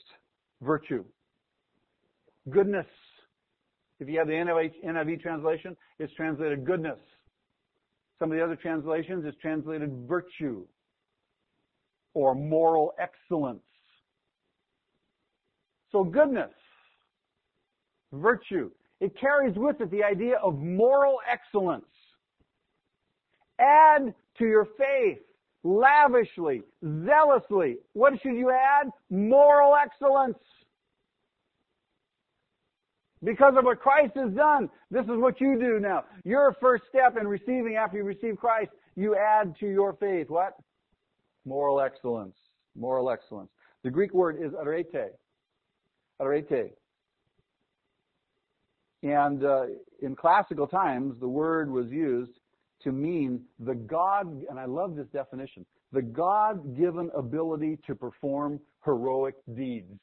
virtue? Goodness. If you have the NIV translation, it's translated goodness. Some of the other translations, is translated virtue or moral excellence. So goodness, virtue, it carries with it the idea of moral excellence. Add to your faith lavishly, zealously. What should you add? Moral excellence. Because of what Christ has done, this is what you do now. Your first step in receiving after you receive Christ, you add to your faith what? Moral excellence. Moral excellence. The Greek word is arete. Arete. And uh, in classical times, the word was used to mean the God, and I love this definition, the God-given ability to perform heroic deeds.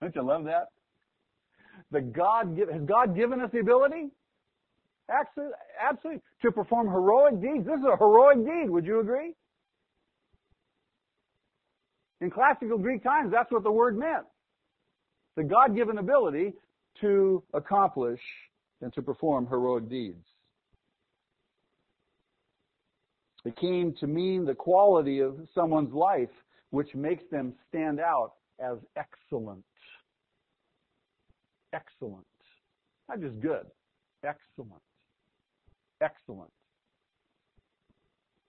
Don't you love that? God has God given us the ability? Absolutely. To perform heroic deeds. This is a heroic deed. Would you agree? In classical Greek times, that's what the word meant. The God-given ability to accomplish and to perform heroic deeds. It came to mean the quality of someone's life which makes them stand out as excellent. Excellent. Not just good. Excellent. Excellent.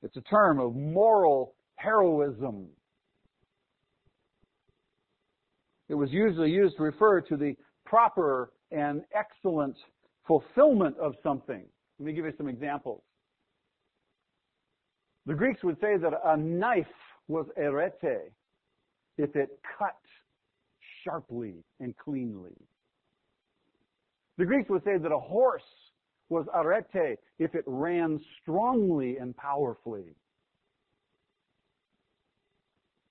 It's a term of moral heroism. It was usually used to refer to the proper and excellent fulfillment of something. Let me give you some examples. The Greeks would say that a knife was arete if it cut sharply and cleanly. The Greeks would say that a horse was arete if it ran strongly and powerfully.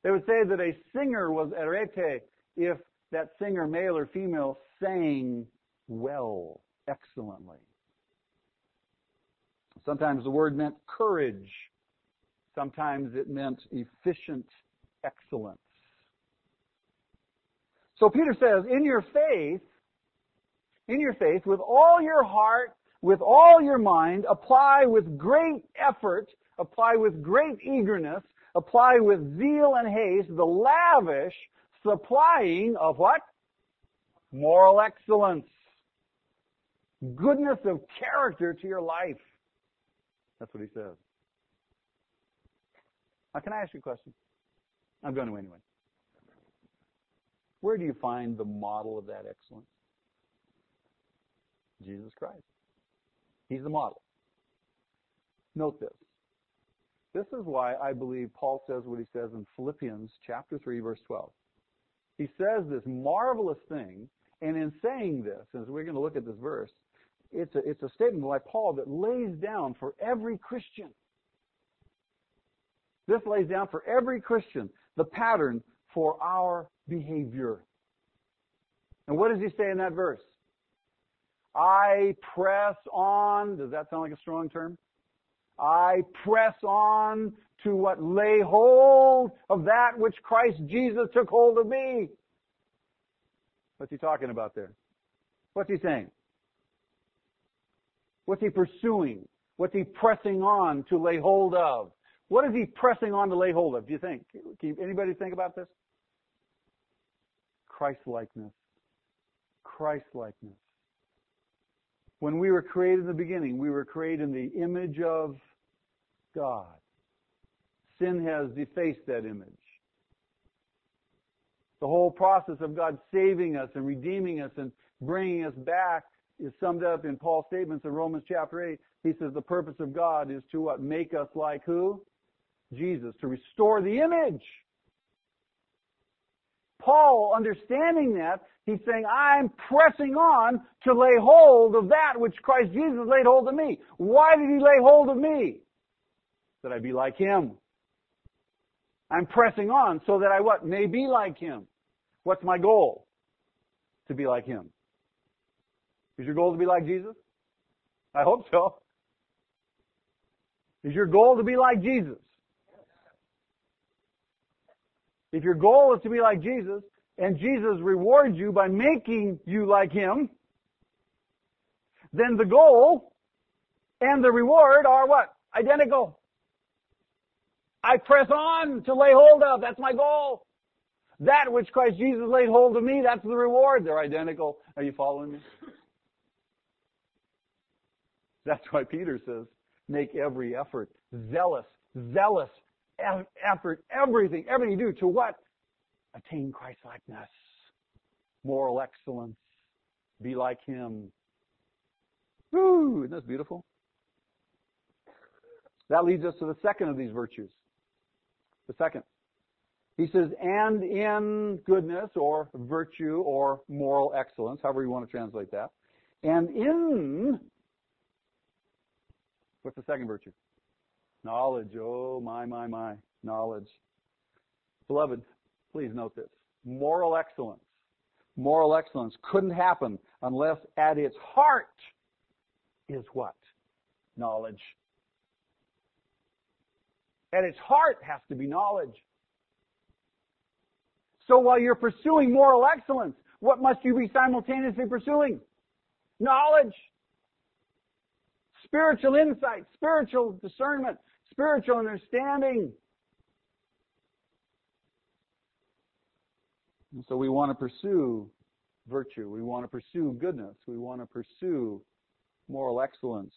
They would say that a singer was arete if that singer, male or female, sang well, excellently. Sometimes the word meant courage. Sometimes it meant efficient excellence. So Peter says, in your faith, in your faith, with all your heart, with all your mind, apply with great effort, apply with great eagerness, apply with zeal and haste the lavish supplying of what? Moral excellence. Goodness of character to your life. That's what he says. Now, can I ask you a question? I'm going to anyway. Where do you find the model of that excellence? Jesus Christ. He's the model. Note this. This is why I believe Paul says what he says in Philippians chapter 3 verse 12. He says this marvelous thing, and in saying this, as we're going to look at this verse, it's a, it's a statement by Paul that lays down for every Christian. This lays down for every Christian the pattern for our behavior. And what does he say in that verse? I press on. Does that sound like a strong term? I press on to what lay hold of that which Christ Jesus took hold of me. What's he talking about there? What's he saying? What's he pursuing? What's he pressing on to lay hold of? What is he pressing on to lay hold of? Do you think? Can anybody think about this? Christ likeness. Christ likeness. When we were created in the beginning, we were created in the image of God. Sin has defaced that image. The whole process of God saving us and redeeming us and bringing us back is summed up in Paul's statements in Romans chapter 8. He says the purpose of God is to what? Make us like who? Jesus. To restore the image. Paul, understanding that, he's saying, I'm pressing on to lay hold of that which Christ Jesus laid hold of me. Why did he lay hold of me? That I be like him. I'm pressing on so that I what? May be like him. What's my goal? To be like him. Is your goal to be like Jesus? I hope so. Is your goal to be like Jesus? If your goal is to be like Jesus, and Jesus rewards you by making you like Him, then the goal and the reward are what? Identical. I press on to lay hold of. That's my goal. That which Christ Jesus laid hold of me, that's the reward. They're identical. Are you following me? That's why Peter says, make every effort. Zealous, zealous effort, everything, everything you do to what? Attain Christ likeness, moral excellence, be like Him. Woo! Isn't that beautiful? That leads us to the second of these virtues. The second. He says, and in goodness or virtue or moral excellence, however you want to translate that, and in, what's the second virtue? Knowledge. Oh, my, my, my. Knowledge. Beloved, please note this. Moral excellence. Moral excellence couldn't happen unless at its heart is what? Knowledge. At its heart has to be knowledge. So while you're pursuing moral excellence, what must you be simultaneously pursuing? Knowledge. Spiritual insight, spiritual discernment, spiritual understanding. And so we want to pursue virtue. We want to pursue goodness. We want to pursue moral excellence,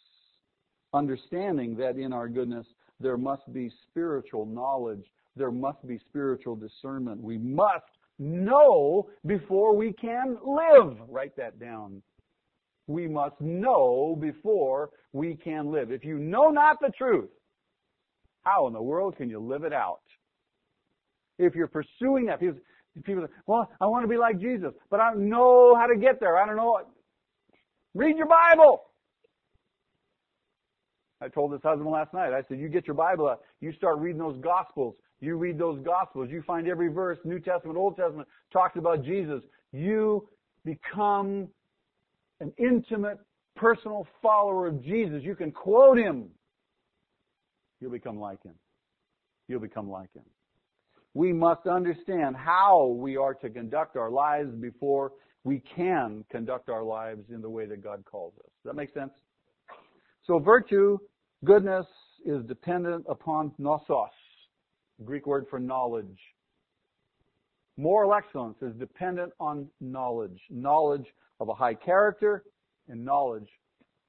understanding that in our goodness there must be spiritual knowledge. There must be spiritual discernment. We must know before we can live. Write that down. We must know before we can live. If you know not the truth, how in the world can you live it out? If you're pursuing that, people, people say, well, I want to be like Jesus, but I don't know how to get there. I don't know. Read your Bible. I told this husband last night, I said, you get your Bible out, you start reading those Gospels. You read those Gospels, you find every verse, New Testament, Old Testament, talks about Jesus. You become an intimate, personal follower of Jesus. You can quote him. You'll become like him. You'll become like him. We must understand how we are to conduct our lives before we can conduct our lives in the way that God calls us. Does that make sense? So virtue, goodness, is dependent upon gnosis, Greek word for knowledge. Moral excellence is dependent on knowledge, knowledge of a high character and knowledge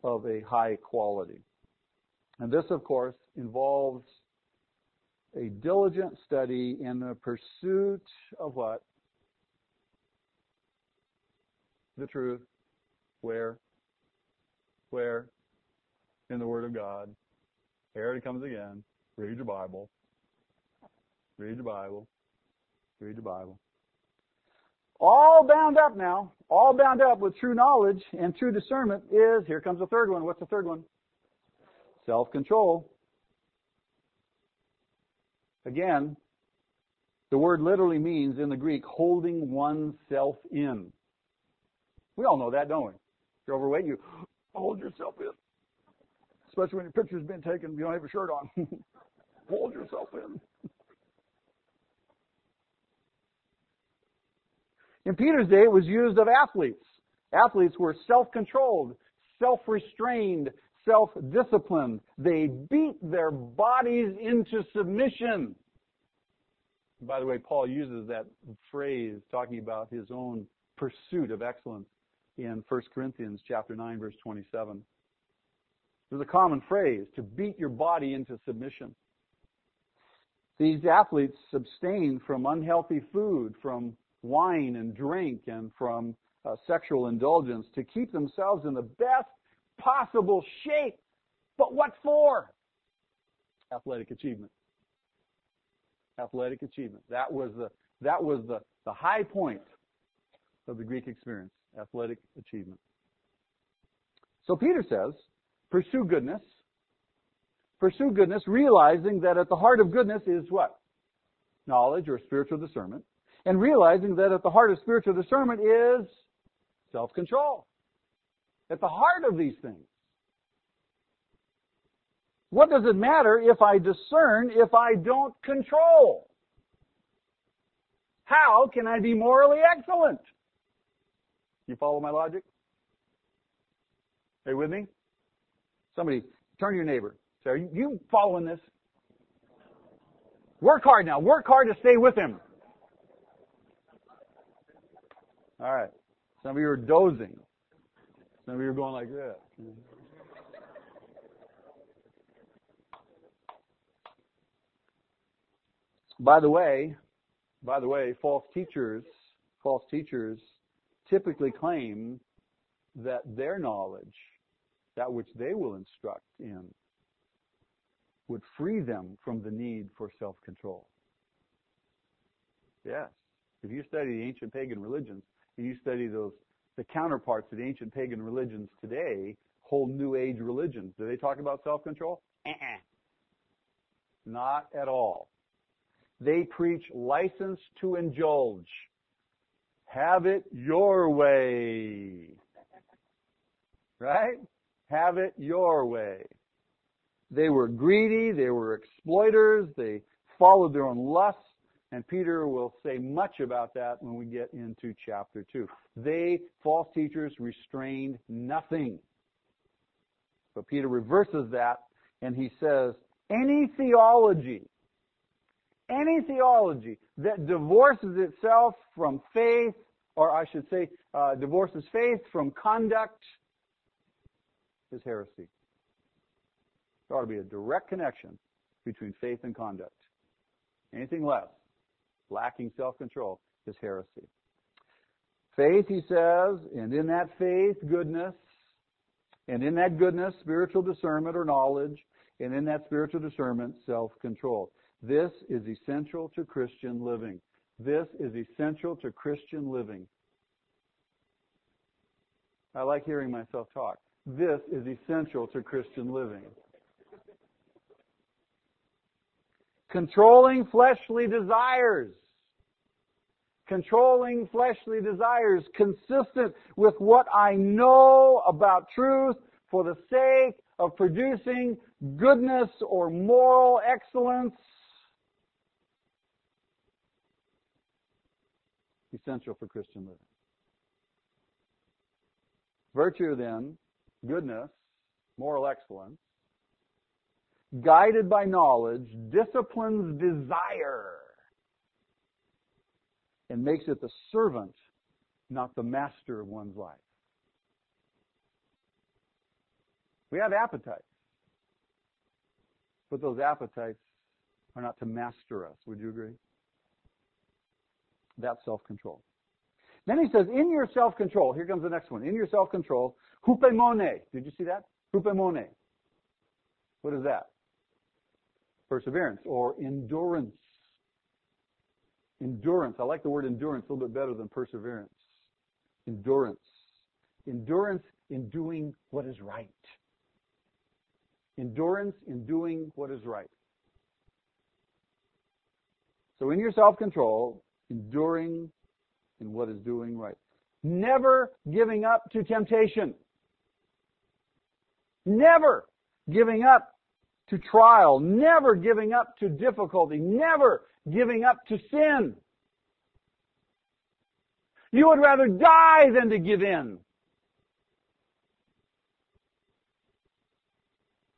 of a high quality. And this, of course, involves a diligent study in the pursuit of what? The truth. Where? Where? In the Word of God. Here it comes again. Read your Bible. Read your Bible. Read your Bible. All bound up now, all bound up with true knowledge and true discernment is, here comes the third one. What's the third one? Self-control. Again, the word literally means in the Greek, holding oneself in. We all know that, don't we? If you're overweight, you hold yourself in. Especially when your picture's been taken, you don't have a shirt on. [laughs] hold yourself in. In Peter's day, it was used of athletes. Athletes were self-controlled, self-restrained, self-disciplined. They beat their bodies into submission. By the way, Paul uses that phrase talking about his own pursuit of excellence in 1 Corinthians chapter 9 verse 27. There's a common phrase, to beat your body into submission. These athletes abstained from unhealthy food, from wine and drink and from uh, sexual indulgence to keep themselves in the best possible shape. But what for? Athletic achievement. Athletic achievement. That was the that was the, the high point of the Greek experience. Athletic achievement. So Peter says, pursue goodness. Pursue goodness, realizing that at the heart of goodness is what? Knowledge or spiritual discernment and realizing that at the heart of spiritual discernment is self-control. At the heart of these things. What does it matter if I discern if I don't control? How can I be morally excellent? You follow my logic? Are you with me? Somebody, turn to your neighbor. Say, are you following this? Work hard now. Work hard to stay with him. All right. Some of you are dozing. Some we were going like this. By the way, by the way, false teachers, false teachers typically claim that their knowledge, that which they will instruct in, would free them from the need for self-control. Yes. If you study the ancient pagan religions, if you study those the counterparts of the ancient pagan religions today, whole New Age religions. Do they talk about self-control? Uh-uh. Not at all. They preach license to indulge. Have it your way. Right? Have it your way. They were greedy, they were exploiters, they followed their own lusts, and Peter will say much about that when we get into chapter 2. They, false teachers, restrained nothing. But Peter reverses that and he says, any theology, Any theology that divorces itself from faith, or I should say, uh, divorces faith from conduct, is heresy. There ought to be a direct connection between faith and conduct. Anything less, lacking self-control, is heresy. Faith, he says, and in that faith, goodness, and in that goodness, spiritual discernment or knowledge, and in that spiritual discernment, self-control. This is essential to Christian living. This is essential to Christian living. I like hearing myself talk. This is essential to Christian living. Controlling fleshly desires. Controlling fleshly desires consistent with what I know about truth for the sake of producing goodness or moral excellence. Essential for Christian living. Virtue then, goodness, moral excellence, guided by knowledge, disciplines desire, and makes it the servant, not the master of one's life. We have appetites, but those appetites are not to master us. Would you agree? That's self-control. Then he says, in your self-control, here comes the next one. In your self-control, hupemone. Did you see that? Hupemone. What is that? Perseverance or endurance. Endurance. I like the word endurance a little bit better than perseverance. Endurance. Endurance in doing what is right. Endurance in doing what is right. So in your self-control, enduring in what is doing right. Never giving up to temptation. Never giving up to trial, never giving up to difficulty, never giving up to sin. You would rather die than to give in.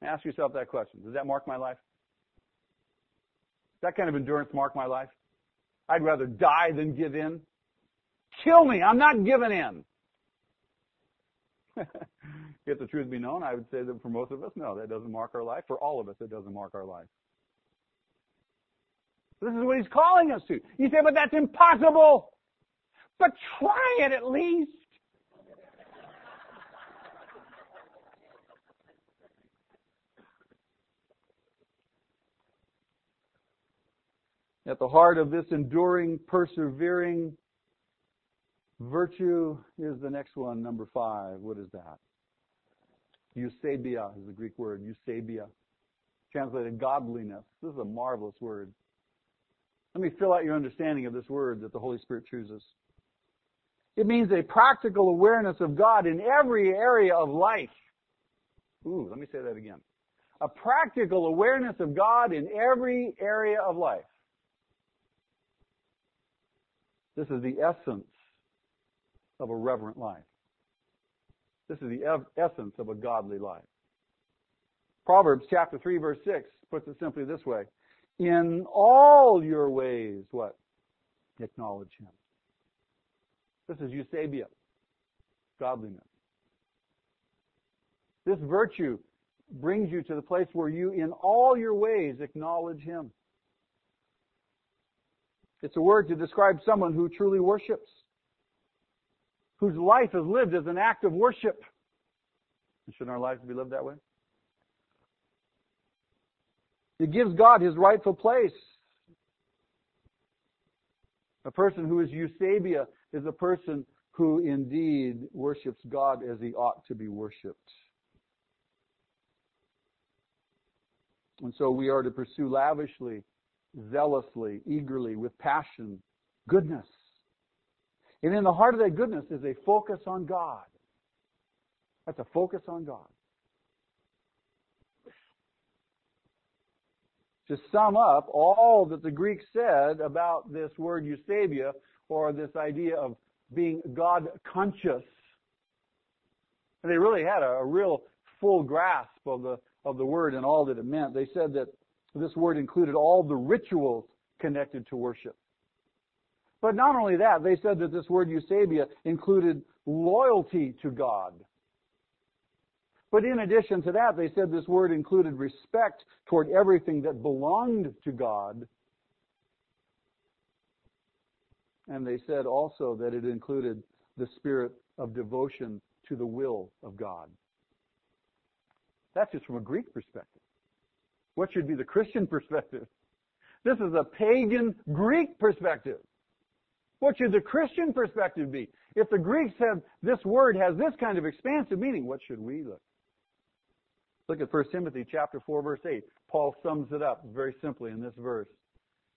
Ask yourself that question. Does that mark my life? Does that kind of endurance mark my life? I'd rather die than give in. Kill me. I'm not giving in. [laughs] if the truth be known, I would say that for most of us, no, that doesn't mark our life. For all of us, it doesn't mark our life. This is what he's calling us to. You say, but that's impossible. But try it at least. At the heart of this enduring, persevering virtue is the next one, number five. What is that? Eusebia is the Greek word, Eusebia. Translated godliness. This is a marvelous word. Let me fill out your understanding of this word that the Holy Spirit chooses. It means a practical awareness of God in every area of life. Ooh, let me say that again. A practical awareness of God in every area of life. This is the essence of a reverent life. This is the essence of a godly life. Proverbs chapter 3 verse 6 puts it simply this way. In all your ways, what? Acknowledge Him. This is Eusebia. Godliness. This virtue brings you to the place where you, in all your ways, acknowledge Him. It's a word to describe someone who truly worships whose life is lived as an act of worship. Shouldn't our lives be lived that way? It gives God his rightful place. A person who is Eusebia is a person who indeed worships God as he ought to be worshipped. And so we are to pursue lavishly, zealously, eagerly, with passion, goodness, and in the heart of that goodness is a focus on God. That's a focus on God. To sum up all that the Greeks said about this word Eusebia, or this idea of being God conscious, they really had a, a real full grasp of the of the word and all that it meant. They said that this word included all the rituals connected to worship. But not only that, they said that this word Eusebia included loyalty to God. But in addition to that, they said this word included respect toward everything that belonged to God. And they said also that it included the spirit of devotion to the will of God. That's just from a Greek perspective. What should be the Christian [laughs] perspective? This is a pagan Greek perspective. What should the Christian perspective be? If the Greeks have this word has this kind of expansive meaning, what should we look? Look at 1 Timothy chapter 4 verse 8. Paul sums it up very simply in this verse.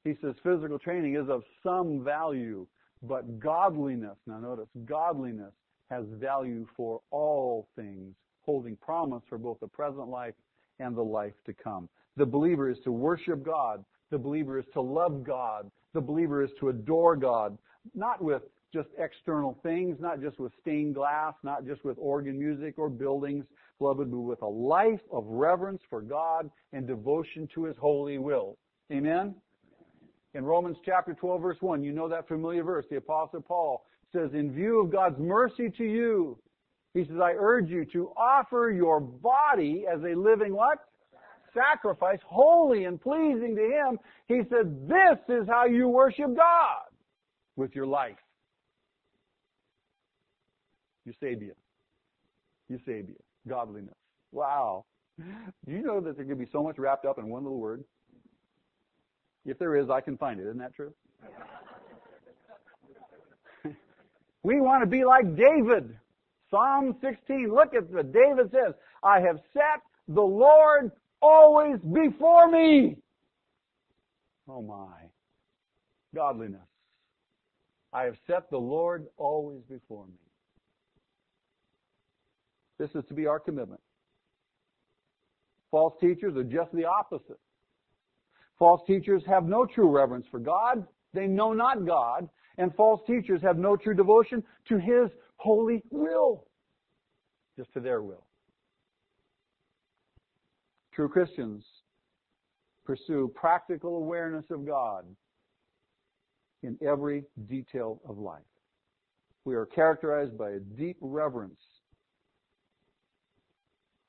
He says physical training is of some value, but godliness, now notice, godliness has value for all things, holding promise for both the present life and the life to come. The believer is to worship God. The believer is to love God. The believer is to adore God, not with just external things, not just with stained glass, not just with organ music or buildings, beloved, but with a life of reverence for God and devotion to His holy will. Amen? In Romans chapter 12 verse 1, you know that familiar verse. The apostle Paul says, in view of God's mercy to you, he says, I urge you to offer your body as a living what? Sacrifice, holy and pleasing to Him. He said, this is how you worship God with your life. Eusebeia. Eusebeia. Godliness. Wow. Do you know that there could be so much wrapped up in one little word? If there is, I can find it. Isn't that true? [laughs] we want to be like David. Psalm 16. Look at what David says. I have set the Lord always before me. Oh my. Godliness. I have set the Lord always before me. This is to be our commitment. False teachers are just the opposite. False teachers have no true reverence for God. They know not God. And false teachers have no true devotion to His holy will. Just to their will. True Christians pursue practical awareness of God in every detail of life. We are characterized by a deep reverence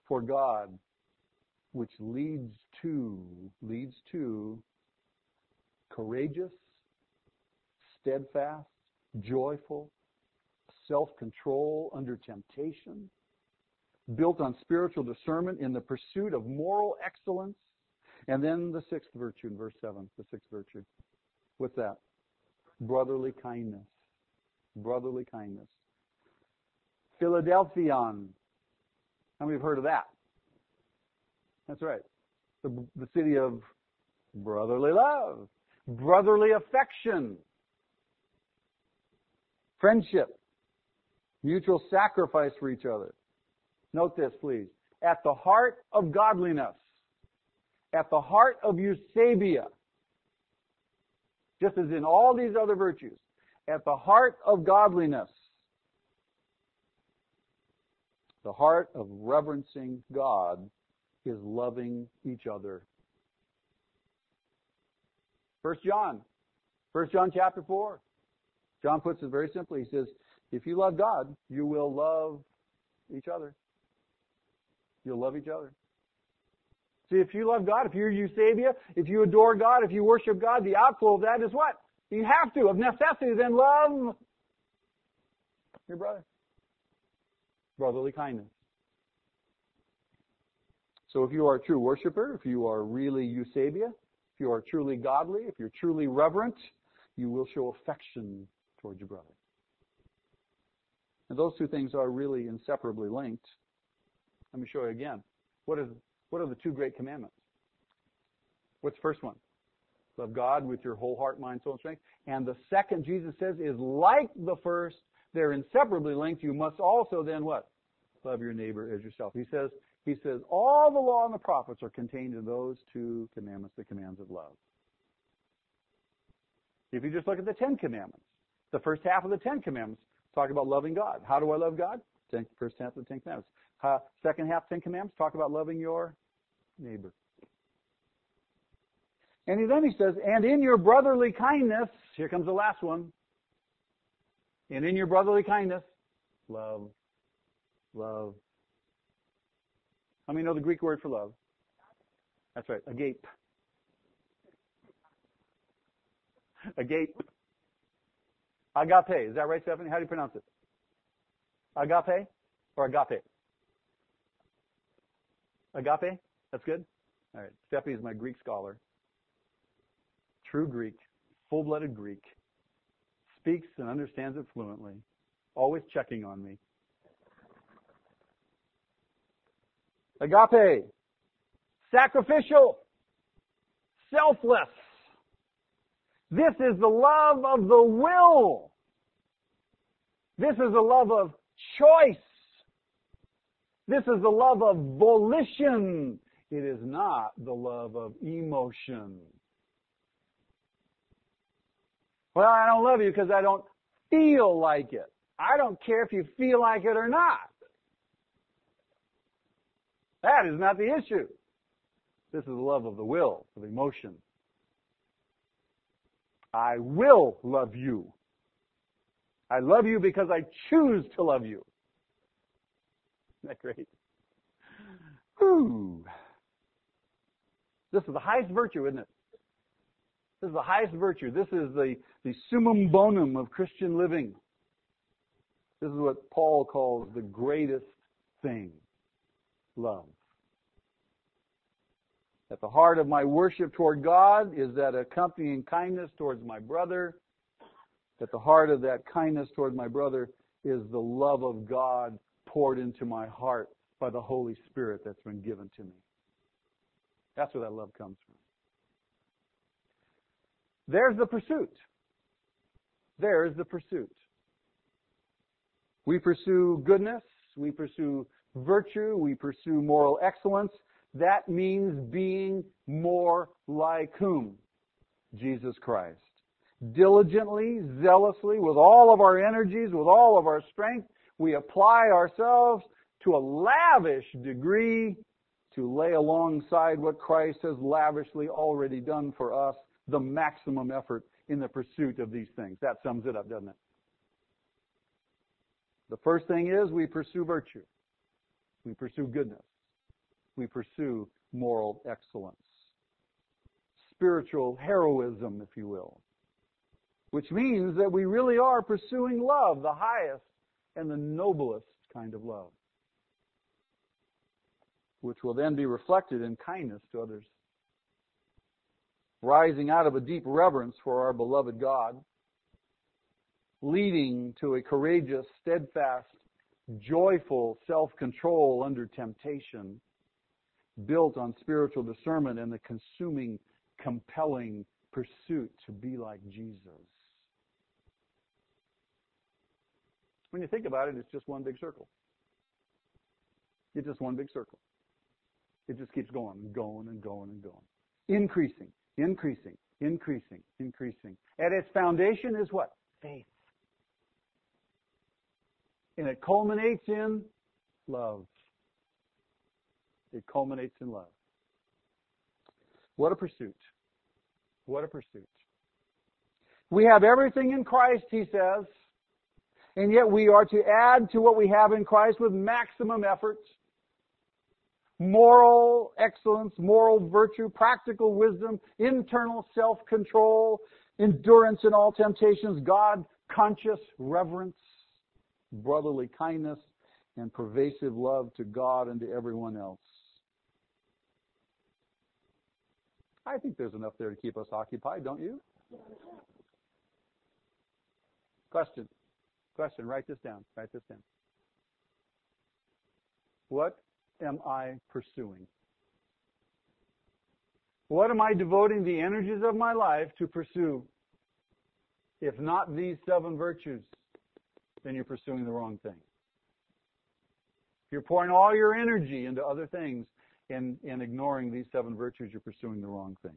for God which leads to leads to courageous, steadfast, joyful, self-control under temptation, built on spiritual discernment in the pursuit of moral excellence. And then the sixth virtue in verse 7, the sixth virtue. What's that? Brotherly kindness. Brotherly kindness. Philadelphion. How many have heard of that? That's right. The, the city of brotherly love, brotherly affection, friendship, mutual sacrifice for each other. Note this, please. At the heart of godliness, at the heart of Eusebeia, just as in all these other virtues, at the heart of godliness, the heart of reverencing God is loving each other. First John. First John chapter 4. John puts it very simply. He says, if you love God, you will love each other. You'll love each other. See, if you love God, if you're Eusebeia, if you adore God, if you worship God, the outflow of that is what? You have to, of necessity, then love your brother. Brotherly kindness. So if you are a true worshiper, if you are really Eusebeia, if you are truly godly, if you're truly reverent, you will show affection towards your brother. And those two things are really inseparably linked. Let me show you again. What is what are the two great commandments? What's the first one? Love God with your whole heart, mind, soul, and strength. And the second, Jesus says, is like the first. They're inseparably linked. You must also then what? Love your neighbor as yourself. He says, he says, all the law and the prophets are contained in those two commandments, the commands of love. If you just look at the Ten Commandments, the first half of the Ten Commandments talk about loving God. How do I love God? Ten, first half of the Ten Commandments. Uh, second half, Ten Commandments talk about loving your neighbor. And then he says, and in your brotherly kindness, here comes the last one. And in your brotherly kindness, love, love. How many know the Greek word for love? That's right, agape. Agape. Agape. Is that right, Stephanie? How do you pronounce it? Agape or agape? Agape? That's good? All right. Stephanie is my Greek scholar. True Greek, full-blooded Greek. Speaks and understands it fluently. Always checking on me. Agape. Sacrificial. Selfless. This is the love of the will. This is the love of choice. This is the love of volition. It is not the love of emotion. Well, I don't love you because I don't feel like it. I don't care if you feel like it or not. That is not the issue. This is the love of the will, of emotion. I will love you. I love you because I choose to love you. Isn't that great? Ooh. This is the highest virtue, isn't it? This is the highest virtue. This is the, the summum bonum of Christian living. This is what Paul calls the greatest thing love. At the heart of my worship toward God is that accompanying kindness towards my brother. At the heart of that kindness toward my brother is the love of God poured into my heart by the Holy Spirit that's been given to me. That's where that love comes from. There's the pursuit. There's the pursuit. We pursue goodness. We pursue virtue. We pursue moral excellence. That means being more like whom? Jesus Christ. Diligently, zealously, with all of our energies, with all of our strength, we apply ourselves to a lavish degree to lay alongside what Christ has lavishly already done for us, the maximum effort in the pursuit of these things. That sums it up, doesn't it? The first thing is we pursue virtue. We pursue goodness we pursue moral excellence. Spiritual heroism, if you will. Which means that we really are pursuing love, the highest and the noblest kind of love. Which will then be reflected in kindness to others. Rising out of a deep reverence for our beloved God, leading to a courageous, steadfast, joyful self-control under temptation, built on spiritual discernment and the consuming, compelling pursuit to be like Jesus. When you think about it, it's just one big circle. It's just one big circle. It just keeps going and going and going and going. Increasing, increasing, increasing, increasing. At its foundation is what? Faith. And it culminates in love. It culminates in love. What a pursuit. What a pursuit. We have everything in Christ, he says, and yet we are to add to what we have in Christ with maximum effort. Moral excellence, moral virtue, practical wisdom, internal self-control, endurance in all temptations, God conscious reverence, brotherly kindness, and pervasive love to God and to everyone else. I think there's enough there to keep us occupied, don't you? Question. Question. Write this down. Write this down. What am I pursuing? What am I devoting the energies of my life to pursue? If not these seven virtues, then you're pursuing the wrong thing. If you're pouring all your energy into other things, and, in ignoring these seven virtues, you're pursuing the wrong thing.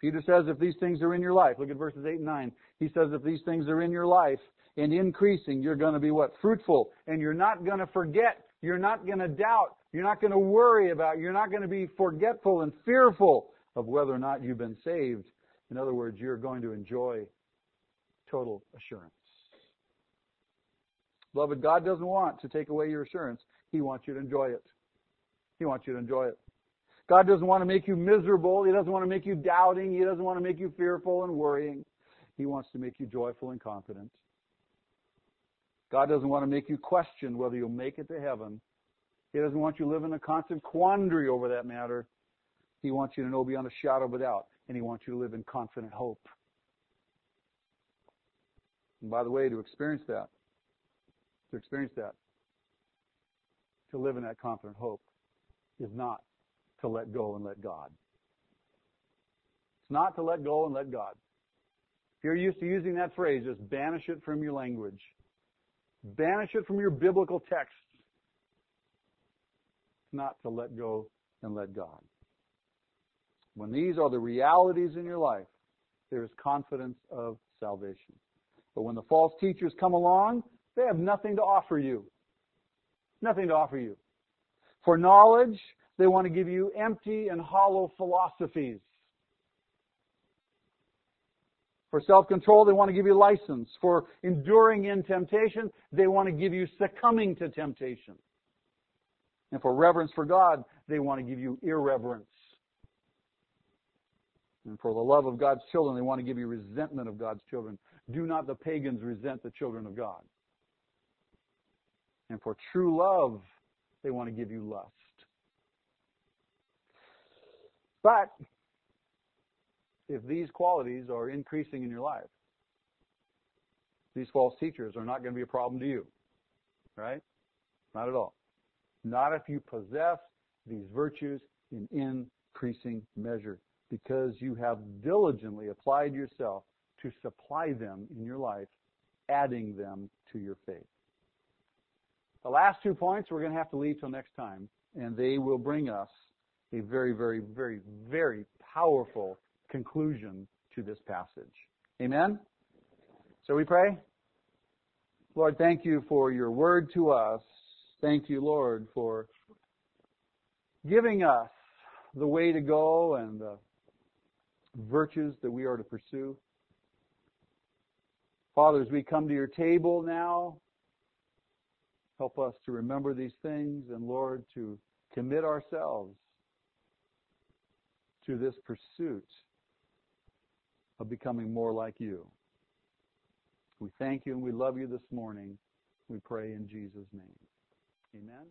Peter says if these things are in your life, look at verses 8 and 9. He says if these things are in your life and increasing, you're going to be what? Fruitful. And you're not going to forget. You're not going to doubt. You're not going to worry about. You're not going to be forgetful and fearful of whether or not you've been saved. In other words, you're going to enjoy total assurance. Beloved, God doesn't want to take away your assurance. He wants you to enjoy it. He wants you to enjoy it. God doesn't want to make you miserable. He doesn't want to make you doubting. He doesn't want to make you fearful and worrying. He wants to make you joyful and confident. God doesn't want to make you question whether you'll make it to heaven. He doesn't want you live in a constant quandary over that matter. He wants you to know beyond a shadow of a doubt, and He wants you to live in confident hope. And by the way, to experience that, to experience that, to live in that confident hope, is not to let go and let God. It's not to let go and let God. If you're used to using that phrase, just banish it from your language. Banish it from your biblical texts. Not to let go and let God. When these are the realities in your life, there is confidence of salvation. But when the false teachers come along, they have nothing to offer you. Nothing to offer you. For knowledge, they want to give you empty and hollow philosophies. For self-control, they want to give you license. For enduring in temptation, they want to give you succumbing to temptation. And for reverence for God, they want to give you irreverence. And for the love of God's children, they want to give you resentment of God's children. Do not the pagans resent the children of God. And for true love, they want to give you lust. But if these qualities are increasing in your life, these false teachers are not going to be a problem to you. Right? Not at all. Not if you possess these virtues in increasing measure because you have diligently applied yourself to supply them in your life, adding them to your faith. The last two points we're going to have to leave till next time, and they will bring us a very, very, very, very powerful conclusion to this passage. Amen? So we pray. Lord, thank you for your word to us. Thank you, Lord, for giving us the way to go and the virtues that we are to pursue. Father, as we come to your table now, help us to remember these things and, Lord, to commit ourselves to this pursuit of becoming more like you. We thank you and we love you this morning. We pray in Jesus' name. Amen.